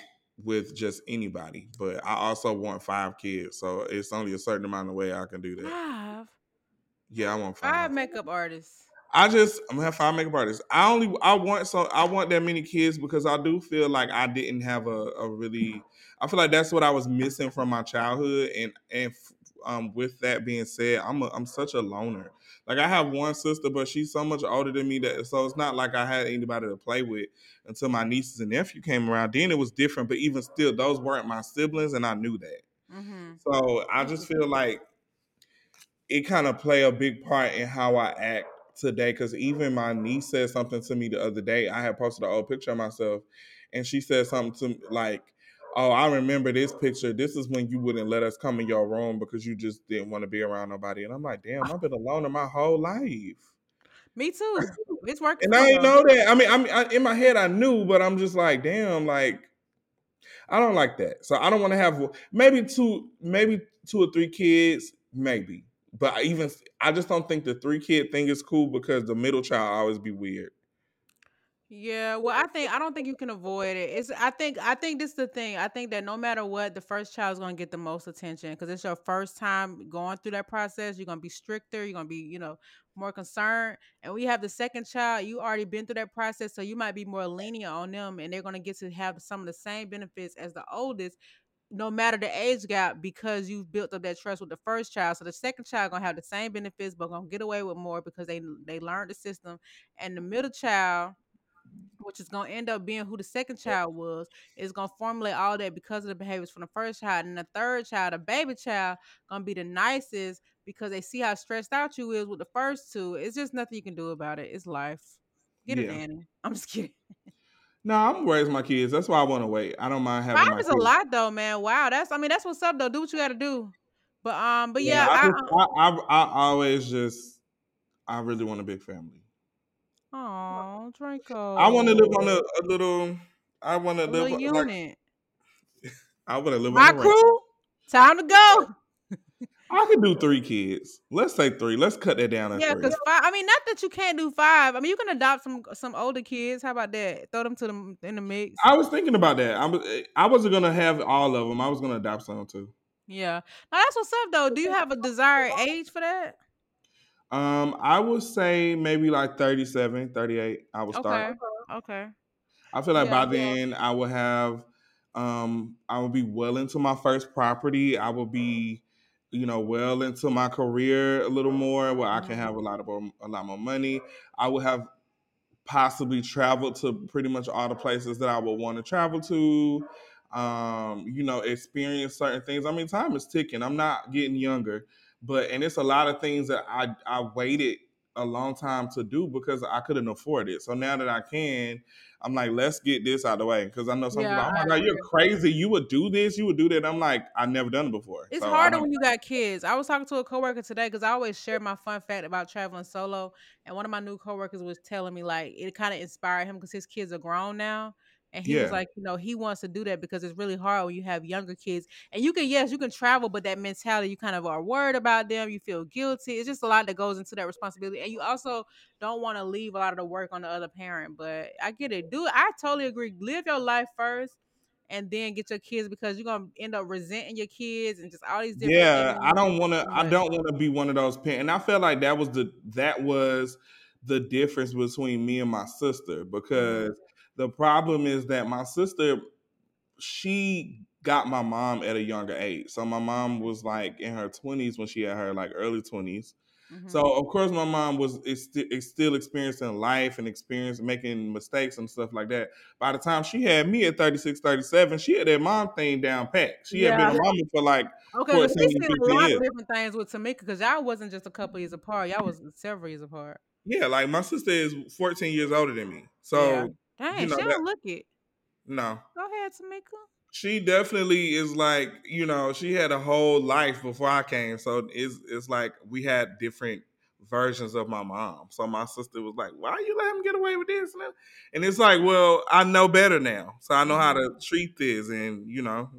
with just anybody, but I also want five kids, so it's only a certain amount of way I can do that. Five. Yeah, I want Five five. makeup artists. I just I'm gonna have five makeup artists. I only I want so I want that many kids because I do feel like I didn't have a, a really I feel like that's what I was missing from my childhood and and f- um with that being said I'm a, I'm such a loner. Like I have one sister but she's so much older than me that so it's not like I had anybody to play with until my nieces and nephew came around. Then it was different, but even still those weren't my siblings and I knew that. Mm-hmm. So I just feel like it kind of play a big part in how I act today. Because even my niece said something to me the other day. I had posted an old picture of myself, and she said something to me like, "Oh, I remember this picture. This is when you wouldn't let us come in your room because you just didn't want to be around nobody." And I'm like, "Damn, ah. I've been alone in my whole life." Me too. It's <laughs> working. And I her. know that. I mean, I mean, I, in my head, I knew, but I'm just like, damn, like, I don't like that. So I don't want to have maybe two, maybe two or three kids, maybe. But I even I just don't think the three kid thing is cool because the middle child always be weird. Yeah, well, I think I don't think you can avoid it. It's I think I think this is the thing. I think that no matter what, the first child is going to get the most attention because it's your first time going through that process. You're going to be stricter. You're going to be, you know, more concerned. And we have the second child. You already been through that process, so you might be more lenient on them, and they're going to get to have some of the same benefits as the oldest. No matter the age gap, because you've built up that trust with the first child, so the second child gonna have the same benefits, but gonna get away with more because they they learned the system. And the middle child, which is gonna end up being who the second child was, is gonna formulate all that because of the behaviors from the first child. And the third child, the baby child, gonna be the nicest, because they see how stressed out you is with the first two. It's just nothing you can do about it. It's life. Get Yeah. a nanny. <laughs> I'm just kidding. No, I'm gonna my kids. That's why I want to wait. I don't mind having Five my is kids. a lot though, man. Wow, that's I mean that's what's up though. Do what you got to do. But um, but yeah, I, I, just, I, I, I always just, I really want a big family. oh Draco, I want to live on a, a little. I want to live little like unit. <laughs> I want to live My on a ranch. crew, time to go. I could do three kids. Let's say three. Let's cut that down to Yeah, because five. I mean, not that you can't do five. I mean, you can adopt some some older kids. How about that? Throw them to them in the mix. I was thinking about that. I was. I wasn't gonna have all of them. I was gonna adopt some too. Yeah. Now that's what's up though. Do you have a desired age for that? Um, I would say maybe like 37, 38. I would start. Okay. Okay. I feel like Yeah. by then I will have um I will be well into my first property. I will be, you know, well into my career a little more where I can Mhm. have a lot of a lot more money. I will have possibly traveled to pretty much all the places that I would want to travel to. Um, you know, experience certain things. I mean, time is ticking. I'm not getting younger, but and it's a lot of things that I I waited a long time to do because I couldn't afford it. So now that I can, I'm like, let's get this out of the way. Because I know some Yeah, people, oh my god, you're crazy. You would do this, you would do that. I'm like, I've never done it before. It's So harder when you got kids. I was talking to a coworker today because I always share my fun fact about traveling solo, and one of my new coworkers was telling me like it kind of inspired him because his kids are grown now, and he Yeah. was like, you know, he wants to do that because it's really hard when you have younger kids, and you can yes, you can travel, but that mentality, you kind of are worried about them, you feel guilty. It's just a lot that goes into that responsibility, and you also don't want to leave a lot of the work on the other parent. But I get it, do I totally agree. Live your life first. And then get your kids because you're gonna end up resenting your kids and just all these different yeah i don't want to i don't want to be one of those parents and i felt like that was the that was the difference between me and my sister mm-hmm. because the problem is that my sister she got my mom at a younger age so my mom was like in her 20s when she had her like early 20s Mhm. so of course my mom was is, is still experiencing life and experience making mistakes and stuff like that. By the time she had me at 36, 37, she had that mom thing down pat. She had been a mama for like Okay, but 14, she's seen a lot years. of different things with Tamika because y'all wasn't just a couple years apart. Y'all was several years apart. yeah, like my sister is 14 years older than me. So Yeah. Dang, you know she don't look it. no. Go ahead, Tamika. She definitely is like, you know, she had a whole life before I came. So it's it's like we had different versions of my mom. So my sister was like, Why you let him get away with this? And it's like, well, I know better now. So I know how mm-hmm. to treat this and you know,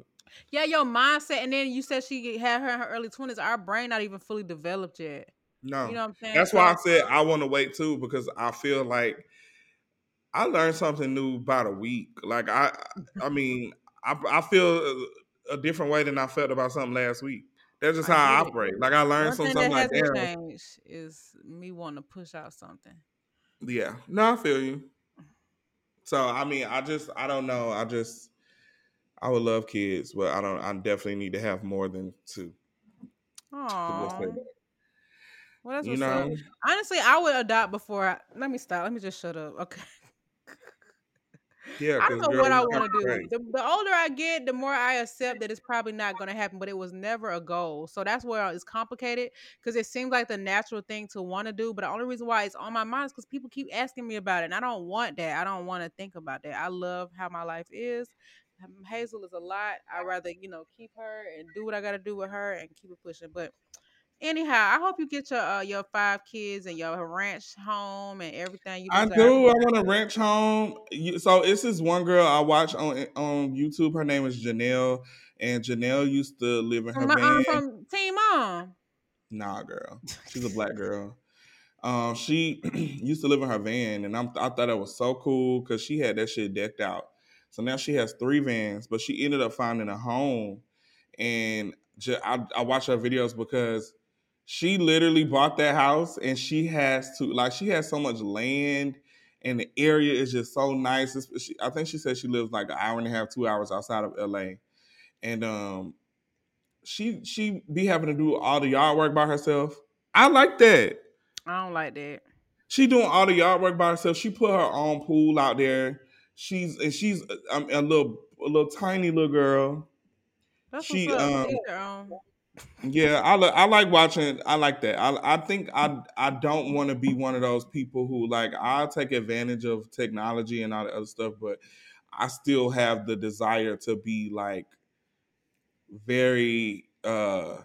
Yeah, your mindset, and then you said she had her in her early twenties. Our brain not even fully developed yet. no. You know what I'm saying? That's why I said I want to wait too because I feel like I learned something new about a week. Like I, I <laughs> mean, I, I feel a, different way than I felt about something last week. That's just I how I it. operate. Like I learned some thing something that like hasn't damn, changed is me wanting to push out something. yeah. No, I feel you. So I mean, I just I don't know. I just I would love kids, but I don't. I definitely need to have more than two. Oh, well, that's You up. know, Honestly, I would adopt before. I, let me stop. Let me just shut up. Okay. Yeah. I don't know girl, what I want to do. The, the older I get, the more I accept that it's probably not going to happen, but it was never a goal. So that's where uh, it's complicated because it seems like the natural thing to want to do. But the only reason why it's on my mind is because people keep asking me about it. And I don't want that. I don't want to think about that. I love how my life is. Hazel is a lot. I'd rather, you know, keep her and do what I got to do with her and keep it pushing. But anyhow, I hope you get your uh, your five kids and your ranch home and everything you I do. I want a ranch home. So this is one girl I watch on on YouTube. Her name is Janelle, and Janelle used to live in her From, my, um, from Team Mom. Nah, girl, she's a black girl. Um, she <clears throat> used to live in her van, and I'm, I thought it was so cool because she had that shit decked out. So now she has three vans, but she ended up finding a home, and ju- I, I watch her videos because she literally bought that house, and she has to like she has so much land, and the area is just so nice. It's, she, I think she said she lives like an hour and a half, two hours outside of LA, and um, she she be having to do all the yard work by herself. I like that. I don't like that. She doing all the yard work by herself. She put her own pool out there. She's and she's um, a little a little tiny little girl. That's She, what's up. um, Teach their own. Yeah, I li- I like watching. I like that. I I think I I don't want to be one of those people who like I'll take advantage of technology and all that other stuff, but I still have the desire to be like very uh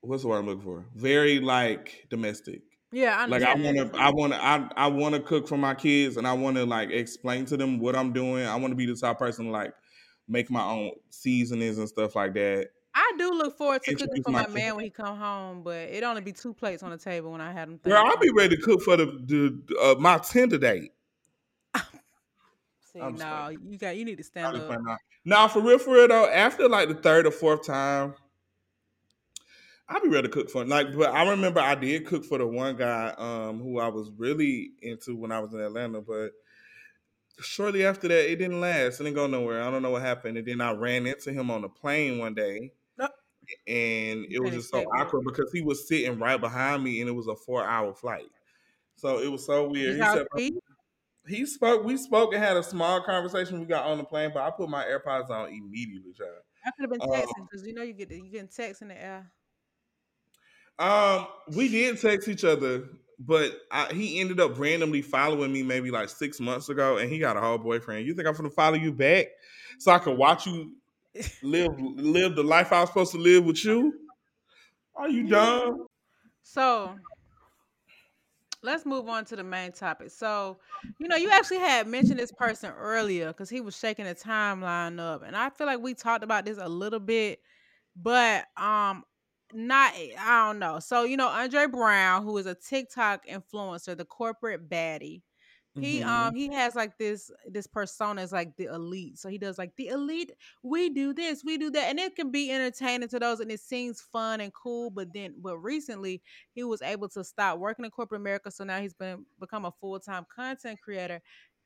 what's the word I'm looking for? Very like domestic. Yeah, I Like I want to, I want to, I, I want to cook for my kids, and I want to like explain to them what I'm doing. I want to be the type of person to, like make my own seasonings and stuff like that. I do look forward to cooking for my my man when he come home, but it only be two plates on the table when I have him. Girl, I'll be ready to cook for the, the uh, my Tinder date. <laughs> See, I'm no, you got you need to stand up. now. For real, for real though, after like the third or fourth time, I'll be ready to cook for like. But I remember I did cook for the one guy um who I was really into when I was in Atlanta, but shortly after that, it didn't last. It didn't go nowhere. I don't know what happened. And then I ran into him on the plane one day, and it was just so awkward because he was sitting right behind me, and it was a four-hour flight. So it was so weird. He said he spoke. We spoke and had a small conversation. We got on the plane, but I put my AirPods on immediately, child. I could have been Um, texting because you know you get the, you getting text in the air. Um, we did text each other, but I, he ended up randomly following me maybe like six months ago, and he got a whole boyfriend. You think I'm gonna follow you back so I can watch you live live the life I was supposed to live with you? Are you dumb? So let's move on to the main topic. So, you know, you actually had mentioned this person earlier because he was shaking the timeline up, and I feel like we talked about this a little bit, but um, not I don't know. So, you know, Andre Brown, who is a TikTok influencer, the corporate baddie. He hmm um he has like this this persona is like the elite. So he does like the elite, we do this, we do that. And it can be entertaining to those and it seems fun and cool. But then but recently he was able to stop working in corporate America. So now he's been become a full-time content creator.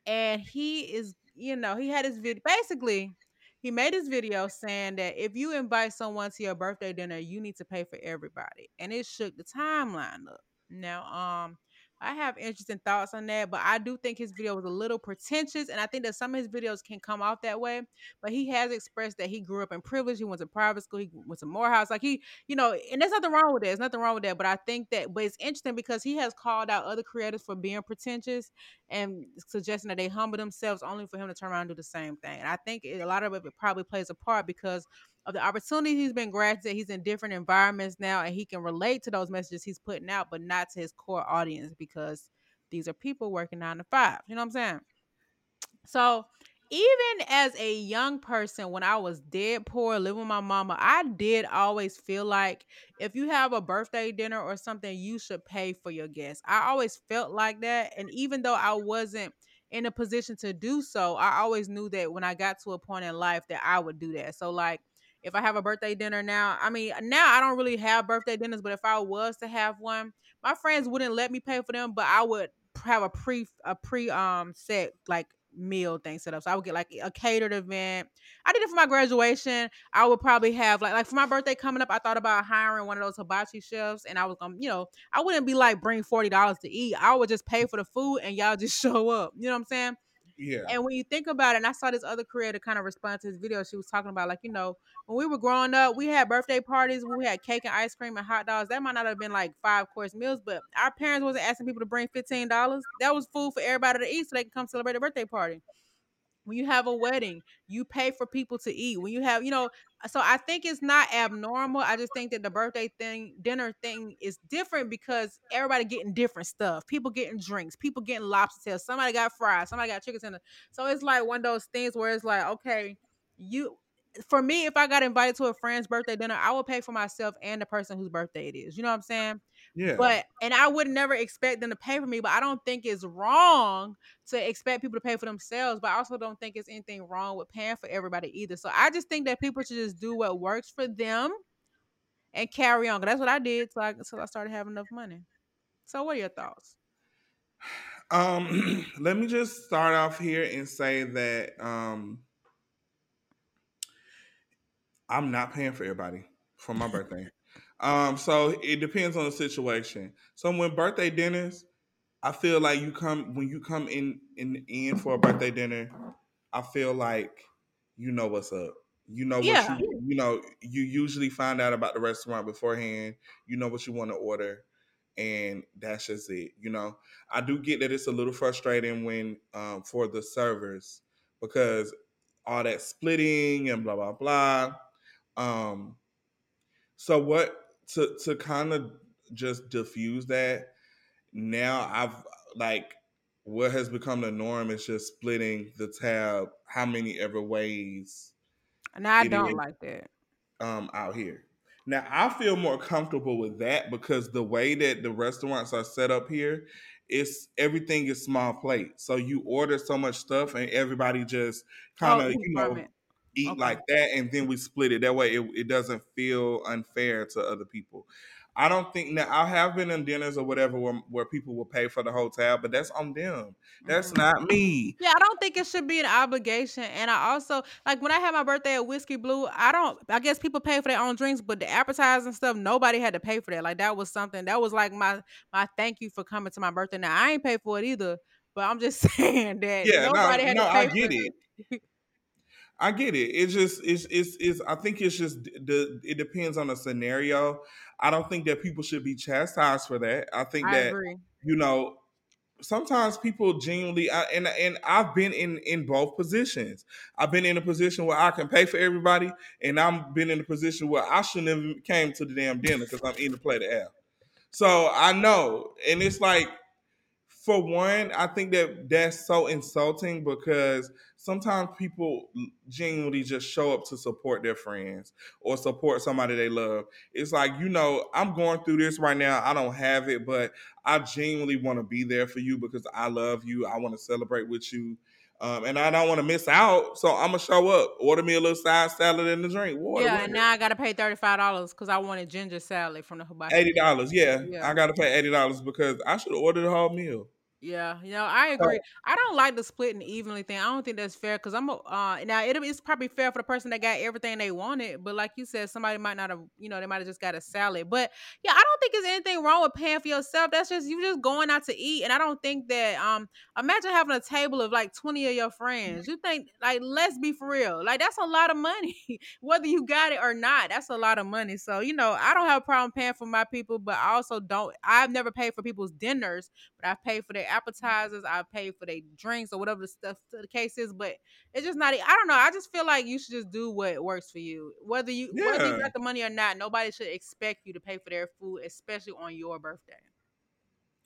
And he is, you know, he had his video basically he made his video saying that if you invite someone to your birthday dinner, you need to pay for everybody. And it shook the timeline up. Now, um, I have interesting thoughts on that, but I do think his video was a little pretentious, and I think that some of his videos can come off that way. But he has expressed that he grew up in privilege. He went to private school. He went to Morehouse. Like he, you know, and there's nothing wrong with that. There's nothing wrong with that. But I think that, but it's interesting because he has called out other creators for being pretentious and suggesting that they humble themselves only for him to turn around and do the same thing. And I think it, a lot of it probably plays a part because of the opportunities he's been granted. He's in different environments now, and he can relate to those messages he's putting out, but not to his core audience because these are people working nine to five. You know what I'm saying? So even as a young person, when I was dead poor, living with my mama, I did always feel like if you have a birthday dinner or something, you should pay for your guests. I always felt like that. And even though I wasn't in a position to do so, I always knew that when I got to a point in life that I would do that. So like if I have a birthday dinner now, I mean, now I don't really have birthday dinners, but if I was to have one, my friends wouldn't let me pay for them, but I would have a pre a pre um set like meal thing set up. So I would get like a catered event. I did it for my graduation. I would probably have like like for my birthday coming up. I thought about hiring one of those hibachi chefs, and I was gonna, you know, I wouldn't be like bring forty dollars to eat. I would just pay for the food, and y'all just <laughs> show up. You know what I'm saying? Yeah, And when you think about it, and I saw this other creator kind of respond to his video, she was talking about like, you know, when we were growing up, we had birthday parties, we had cake and ice cream and hot dogs. That might not have been like five course meals, but our parents wasn't asking people to bring fifteen dollars. That was food for everybody to eat so they can come celebrate a birthday party when you have a wedding, you pay for people to eat. When you have, you know, so I think it's not abnormal. I just think that the birthday thing, dinner thing is different because everybody getting different stuff. People getting drinks, people getting lobster tails, somebody got fries, somebody got chicken tender. So it's like one of those things where it's like, okay, you for me, if I got invited to a friend's birthday dinner, I would pay for myself and the person whose birthday it is. You know what I'm saying? Yeah. But and I would never expect them to pay for me, but I don't think it's wrong to expect people to pay for themselves. But I also don't think it's anything wrong with paying for everybody either. So I just think that people should just do what works for them and carry on. 'Cause That's what I did till I, until I started having enough money. So what are your thoughts? Um, <clears throat> let me just start off here and say that um, I'm not paying for everybody for my <laughs> birthday. Um, so it depends on the situation. So when birthday dinners, I feel like you come when you come in in in for a birthday dinner, I feel like you know what's up. You know what Yeah. you you know. You usually find out about the restaurant beforehand. You know what you want to order, and that's just it. You know, I do get that it's a little frustrating when um, for the servers because all that splitting and blah blah blah. Um, so what to to kind of just diffuse that? Now I've like what has become the norm is just splitting the tab how many ever ways And I don't is like that. um out here. Now I feel more comfortable with that because the way that the restaurants are set up here, it's everything is small plate. So you order so much stuff and everybody just kind Oh, of, eat you know, it. Eat Okay. like that and then we split it. That way it, it doesn't feel unfair to other people. I don't think now I have been in dinners or whatever where, where people will pay for the hotel but that's on them. That's Mhm. not me. Yeah, I don't think it should be an obligation. And I also like when I had my birthday at Whiskey Blue, I don't I guess people pay for their own drinks, but the appetizers stuff, nobody had to pay for that. Like that was something that was like my my thank you for coming to my birthday. Now I ain't paid for it either, but I'm just <laughs> saying that Yeah, no, nobody had no, to I pay for get it. it. <laughs> I get it. It's just it's it's, it's I think it's just the it depends on the scenario. I don't think that people should be chastised for that. I think I that agree. you know sometimes people genuinely I, and and I've been in in both positions. I've been in a position where I can pay for everybody, and I've been in a position where I shouldn't have came to the damn dinner because I'm eating a plate of air. So I know, and it's like for one, I think that that's so insulting because sometimes people genuinely just show up to support their friends or support somebody they love. It's like, you know, I'm going through this right now. I don't have it, but I genuinely want to be there for you because I love you. I want to celebrate with you. Um, and I don't want to miss out. So I'm going to show up, order me a little side salad and a drink, water, Yeah, and now I gotta pay thirty five dollars because I wanted ginger salad from the hibachi. Eighty dollars, yeah. Yeah. I gotta pay eighty dollars because I should have ordered the whole meal. Yeah, you know, I So agree. I don't like the split and evenly thing. I don't think that's fair because I'm a, uh now it, it's probably fair for the person that got everything they wanted, but like you said, somebody might not have, you know, they might have just got a salad. But yeah, I don't think there's anything wrong with paying for yourself. That's just you just going out to eat, and I don't think that um imagine having a table of like twenty of your friends. You think like let's be for real, like that's a lot of money, <laughs> whether you got it or not. That's a lot of money. So you know, I don't have a problem paying for my people, but I also don't. I've never paid for people's dinners but I pay for their appetizers, I pay for their drinks or whatever the stuff the case is. But it's just not. I don't know. I just feel like you should just do what works for you, whether you whether you got the money or not. Nobody should expect you to pay for their food, especially on your birthday.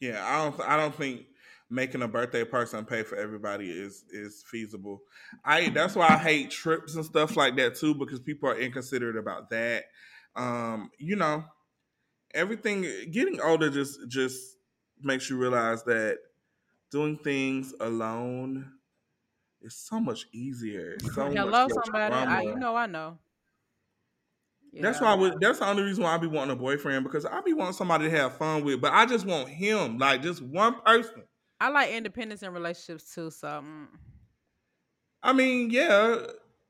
Yeah, I don't. I don't think making a birthday person pay for everybody is is feasible. I that's why I hate trips and stuff like that too because people are inconsiderate about that. Um, you know, everything. Getting older just just makes you realize that doing things alone is so much easier. So much Hello, less somebody. I, you know, I know. That's why. I would, that's the only reason why I be wanting a boyfriend because I be wanting somebody to have fun with, but I just want him, like just one person. I like independence in relationships too. So mm. I mean, yeah,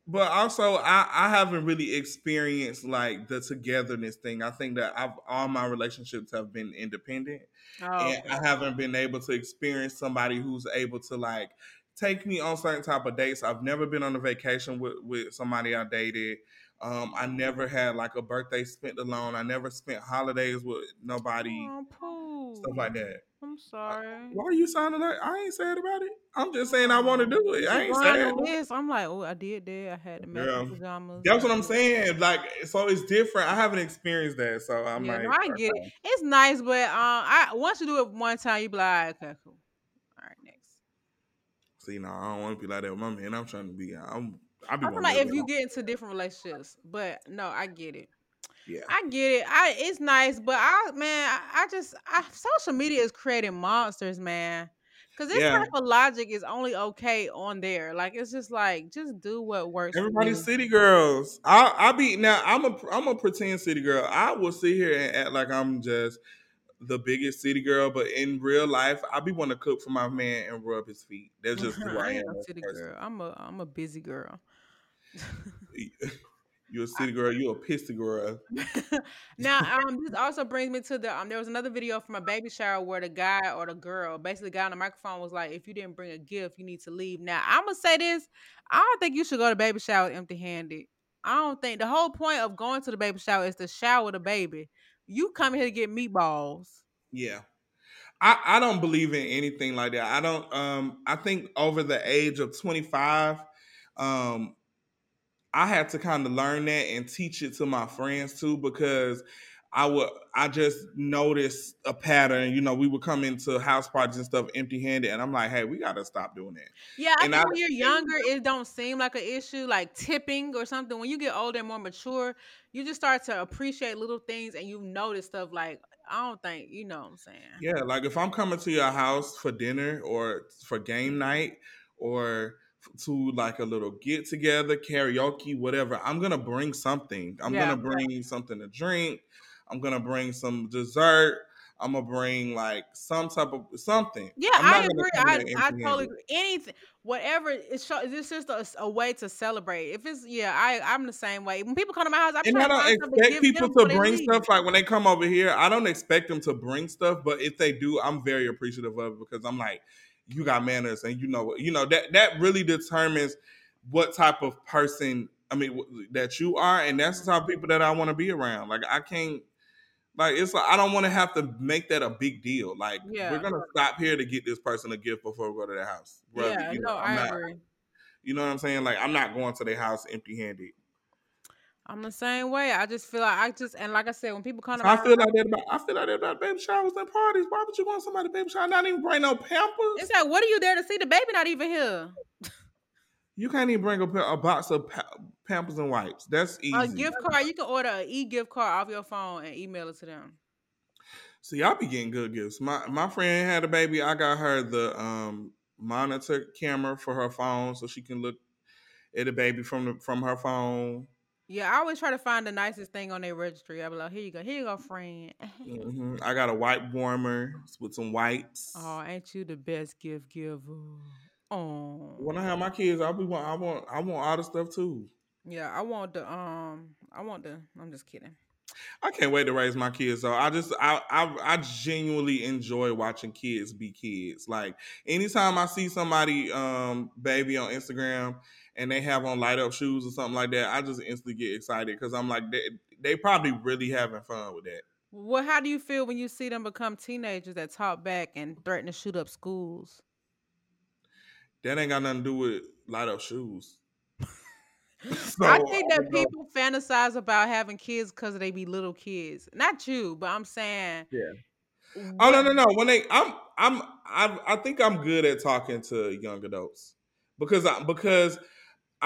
but also I I haven't really experienced like the togetherness thing. I think that I've all my relationships have been independent, oh, and okay. I haven't been able to experience somebody who's able to like take me on certain type of dates. I've never been on a vacation with with somebody I dated. Um, I never had like a birthday spent alone. I never spent holidays with nobody, Oh, stuff like that. I'm sorry. Why are you sounding like I ain't sad about it? I'm just saying I want to Oh, do it. I ain't sad. list. I'm like, oh, I did that. I had to Girl, pajamas. that's what I'm saying. Like, so it's different. I haven't experienced that, so I'm Yeah, no, like, I get it. It's nice, but um, I once you do it one time, you be like, okay, cool. All right, next. see, no, I don't want to be like that with my man. I'm trying to be. I'm. I be I feel wanting like if you get into different relationships, but no, I get it. Yeah, I get it. I it's nice, but I man, I, I just I, social media is creating monsters, man. Cause this yeah. type of logic is only okay on there. Like it's just like just do what works for Everybody's city girls. I I be now. I'm a I'm a pretend city girl. I will sit here and act like I'm just the biggest city girl, but in real life, I be want to cook for my man and rub his feet. That's <laughs> just who I I am city person. girl. I'm a I'm a busy girl. You a city girl. You're a pissy girl. <laughs> now, um, this also brings me to the um. There was another video from a baby shower where the guy or the girl, basically, the guy on the microphone was like, "If you didn't bring a gift, you need to leave." Now, I'm gonna say this: I don't think you should go to baby shower empty handed. I don't think the whole point of going to the baby shower is to shower the baby. You come here to get meatballs. Yeah. I, I don't believe in anything like that. I don't um I think over the age of 25, um, I had to kind of learn that and teach it to my friends too because I would I just noticed a pattern. You know, we would come into house parties and stuff empty handed, and I'm like, hey, we gotta stop doing that. Yeah, I And think I- when you're younger, it don't seem like an issue, like tipping or something. When you get older and more mature, you just start to appreciate little things, and you notice stuff like I don't think you know what I'm saying. Yeah, like if I'm coming to your house for dinner or for game night or to like a little get together, karaoke, whatever, I'm gonna bring something. I'm Yeah. gonna bring something to drink. I'm gonna bring some dessert. I'm gonna bring like some type of something. Yeah, gonna agree. I, I totally agree. Anything, whatever. It's just a, a way to celebrate. If it's yeah, I I'm the same way. When people come to my house, I And I don't expect people to bring stuff like when they come over here. I don't expect them to bring stuff, but if they do, I'm very appreciative of it because I'm like, you got manners, and you know, what- you know that that really determines what type of person. I mean, that you are, and that's the type of people that I want to be around. Like I can't. Like it's like I don't want to have to make that a big deal. Like Yeah. we're gonna stop here to get this person a gift before we go to their house. Yeah, you no, know, I'm I not, agree. You know what I'm saying? Like I'm not going to their house empty handed. I'm the same way. I just feel like I just and like I said, when people come to my I feel like that about I feel like that about baby showers and parties. Why would you want somebody baby shower? Not even bring no pampers. it's like, what are you there to see? The baby not even here. You can't even bring a, a box of pampers and wipes. That's easy. A gift card, you can order an e gift card off your phone and email it to them. See, y'all be getting good gifts. My my friend had a baby. I got her the um monitor camera for her phone so she can look at the baby from the, from her phone. Yeah, I always try to find the nicest thing on their registry. I be like, here you go, here you go, friend. hmm I got a wipe warmer with some wipes. Oh, ain't you the best gift giver? Oh, When I have my kids, I'll be want I want I want all the stuff too. yeah. I want the um. I want the. I'm just kidding. I can't wait to raise my kids. So I just I, I I genuinely enjoy watching kids be kids. Like anytime I see somebody um baby on Instagram and they have on light up shoes or something like that, I just instantly get excited because I'm like they they probably really having fun with that. Well, how do you feel when you see them become teenagers that talk back and threaten to shoot up schools? That ain't got nothing to do with light up shoes. <laughs> I think that people fantasize about having kids because they be little kids. Not you, but I'm saying. Yeah. Oh no no no! When they, I'm I'm I I think I'm good at talking to young adults because I because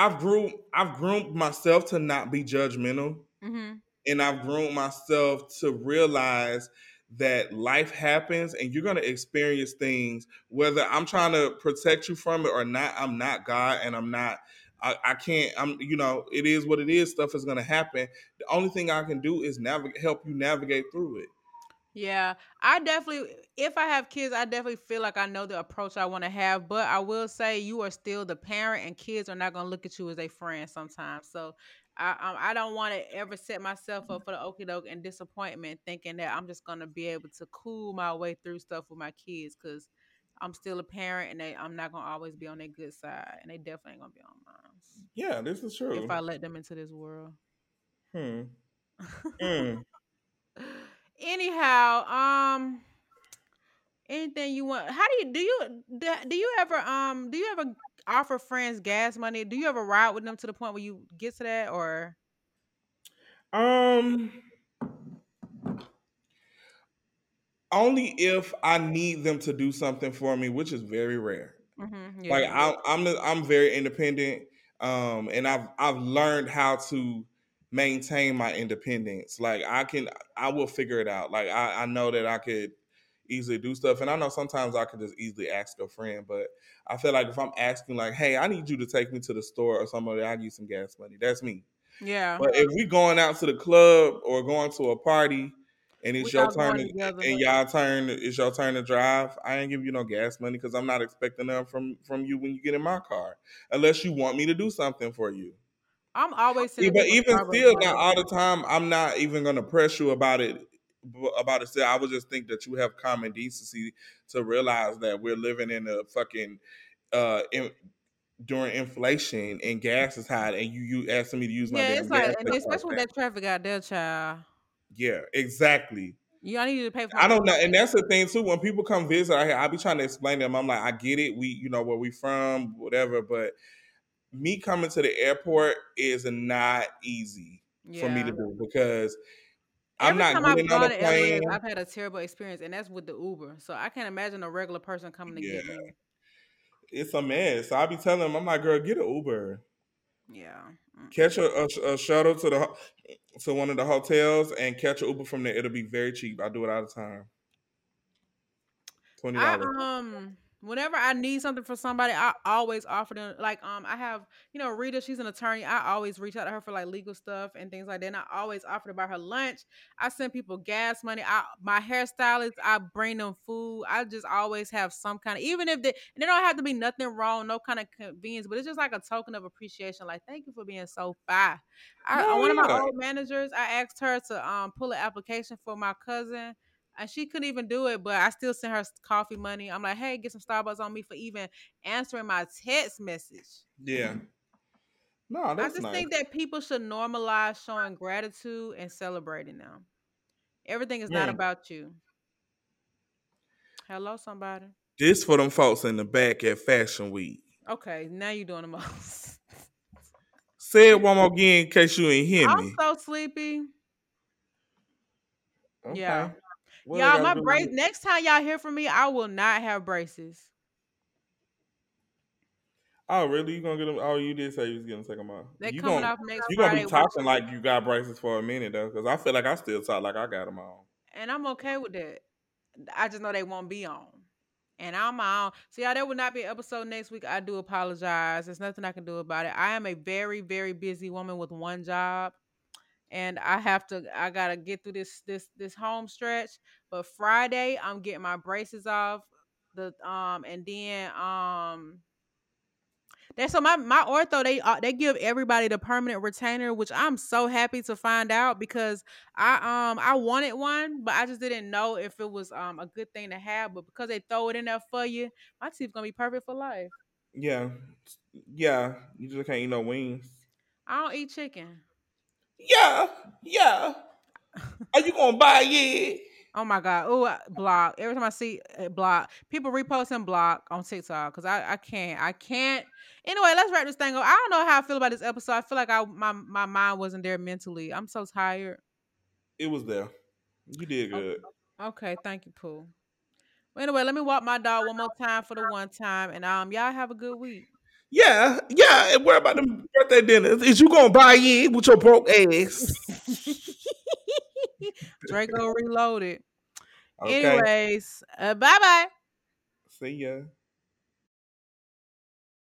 I've groomed I've groomed myself to not be judgmental, hmm and I've groomed myself to realize that life happens and you're gonna experience things whether I'm trying to protect you from it or not. I'm not God, and I'm not. I, I can't. I'm. You know, it is what it is. Stuff is gonna happen. The only thing I can do is navigate, help you navigate through it. Yeah, I definitely, if I have kids, I definitely feel like I know the approach I want to have. But I will say, you are still the parent, and kids are not going to look at you as a friend sometimes. So I, I, I don't want to ever set myself up for the okie doke and disappointment, thinking that I'm just going to be able to cool my way through stuff with my kids because I'm still a parent, and they, I'm not going to always be on their good side, and they definitely ain't going to be on mine Yeah, this is true. if I let them into this world. Hmm. <laughs> Mm. Anyhow um anything you want how do you do you do, you ever um do you ever offer friends gas money do you ever ride with them to the point where you get to that or Um, only if I need them to do something for me, which is very rare. Mhm, Like yeah. I, I'm, I'm very independent, um, and I've, I've learned how to maintain my independence. Like I can, I will figure it out. Like I, I know that I could easily do stuff, and I know sometimes I could just easily ask a friend. But I feel like if I'm asking, like, "Hey, I need you to take me to the store or somebody, I need some gas money." That's me. yeah But if we going out to the club or going to a party and it's We your turn to, together. and y'all turn it's your turn to drive, I ain't give you no gas money because I'm not expecting them from from you when you get in my car, unless you want me to do something for you. I'm always sending But even still, not all the time. I'm not even gonna press you about it. About it. Still, I would just think that you have common decency to realize that we're living in a fucking uh, in, during inflation and gas is high, and you you asking me to use my Yeah, damn it's like, especially with that traffic out there, child. Yeah, exactly. You I need to pay for. I don't know, and that's the thing too. When people come visit, I here, I be trying to explain to them. I'm like, I get it. We, you know, where we from, whatever. But me coming to the airport is not easy for me to do because I'm not getting on a gone to LAX, plane. I've had a terrible experience, and that's with the Uber. So I can't imagine a regular person coming to get me. it's a mess. So I be telling them, I'm like, girl, get an Uber. Yeah. Mm. Catch a, a, a shuttle to the to one of the hotels and catch an Uber from there. It'll be very cheap. I do it all the time. Twenty I dollars. um whenever I need something for somebody, I always offer them like um I have you know Rita, she's an attorney. I always reach out to her for like legal stuff and things like that. And I always offer to buy her lunch. I send people gas money. I my hairstylist, I bring them food. I just always have some kind of even if they and they don't have to be nothing wrong, no kind of convenience, but it's just like a token of appreciation. Like thank you for being so fine. I, No, one of my old managers, I asked her to um pull an application for my cousin and she couldn't even do it, but I still sent her coffee money. I'm like, hey, get some Starbucks on me for even answering my text message. Yeah. No, I just nice. think that people should normalize showing gratitude and celebrating them. Everything is not about you. Hello, somebody. This for them folks in the back at Fashion Week. Okay, now you're doing the most. <laughs> Say it one more again in case you ain't hear me. I'm so sleepy. Okay. Yeah. What y'all, my brace. Next time y'all hear from me, I will not have braces. Oh, really? You gonna get them? Oh, you did say you was gonna take them off. You coming gonna, off next You gonna be talking like you got braces for a minute though, because I feel like I still talk like I got them on. and I'm okay with that. I just know they won't be on. And I'm my own. So yeah, there will not be an episode next week. I do apologize. There's nothing I can do about it. I am a very, very busy woman with one job. And I have to I gotta get through this this this home stretch. But Friday I'm getting my braces off. The um and then um that's so my my ortho they uh, they give everybody the permanent retainer, which I'm so happy to find out because I um I wanted one, but I just didn't know if it was um a good thing to have. But because they throw it in there for you, my teeth gonna be perfect for life. Yeah, yeah. You just can't eat no wings. I don't eat chicken. Yeah, yeah. Are you gonna buy it? Oh my god! Oh, block. Every time I see a block, people reposting block on TikTok because I I can't I can't. Anyway, let's wrap this thing up. I don't know how I feel about this episode. I feel like I my my mind wasn't there mentally. I'm so tired. It was there. You did good. Okay, thank you, Pooh. Well, anyway, let me walk my dog one more time for the one time, and um, y'all have a good week. Yeah, yeah. And what about the birthday dinners? Is you gonna buy it with your broke ass? <laughs> Draco reloaded. Okay. Anyways, uh, bye bye. See ya.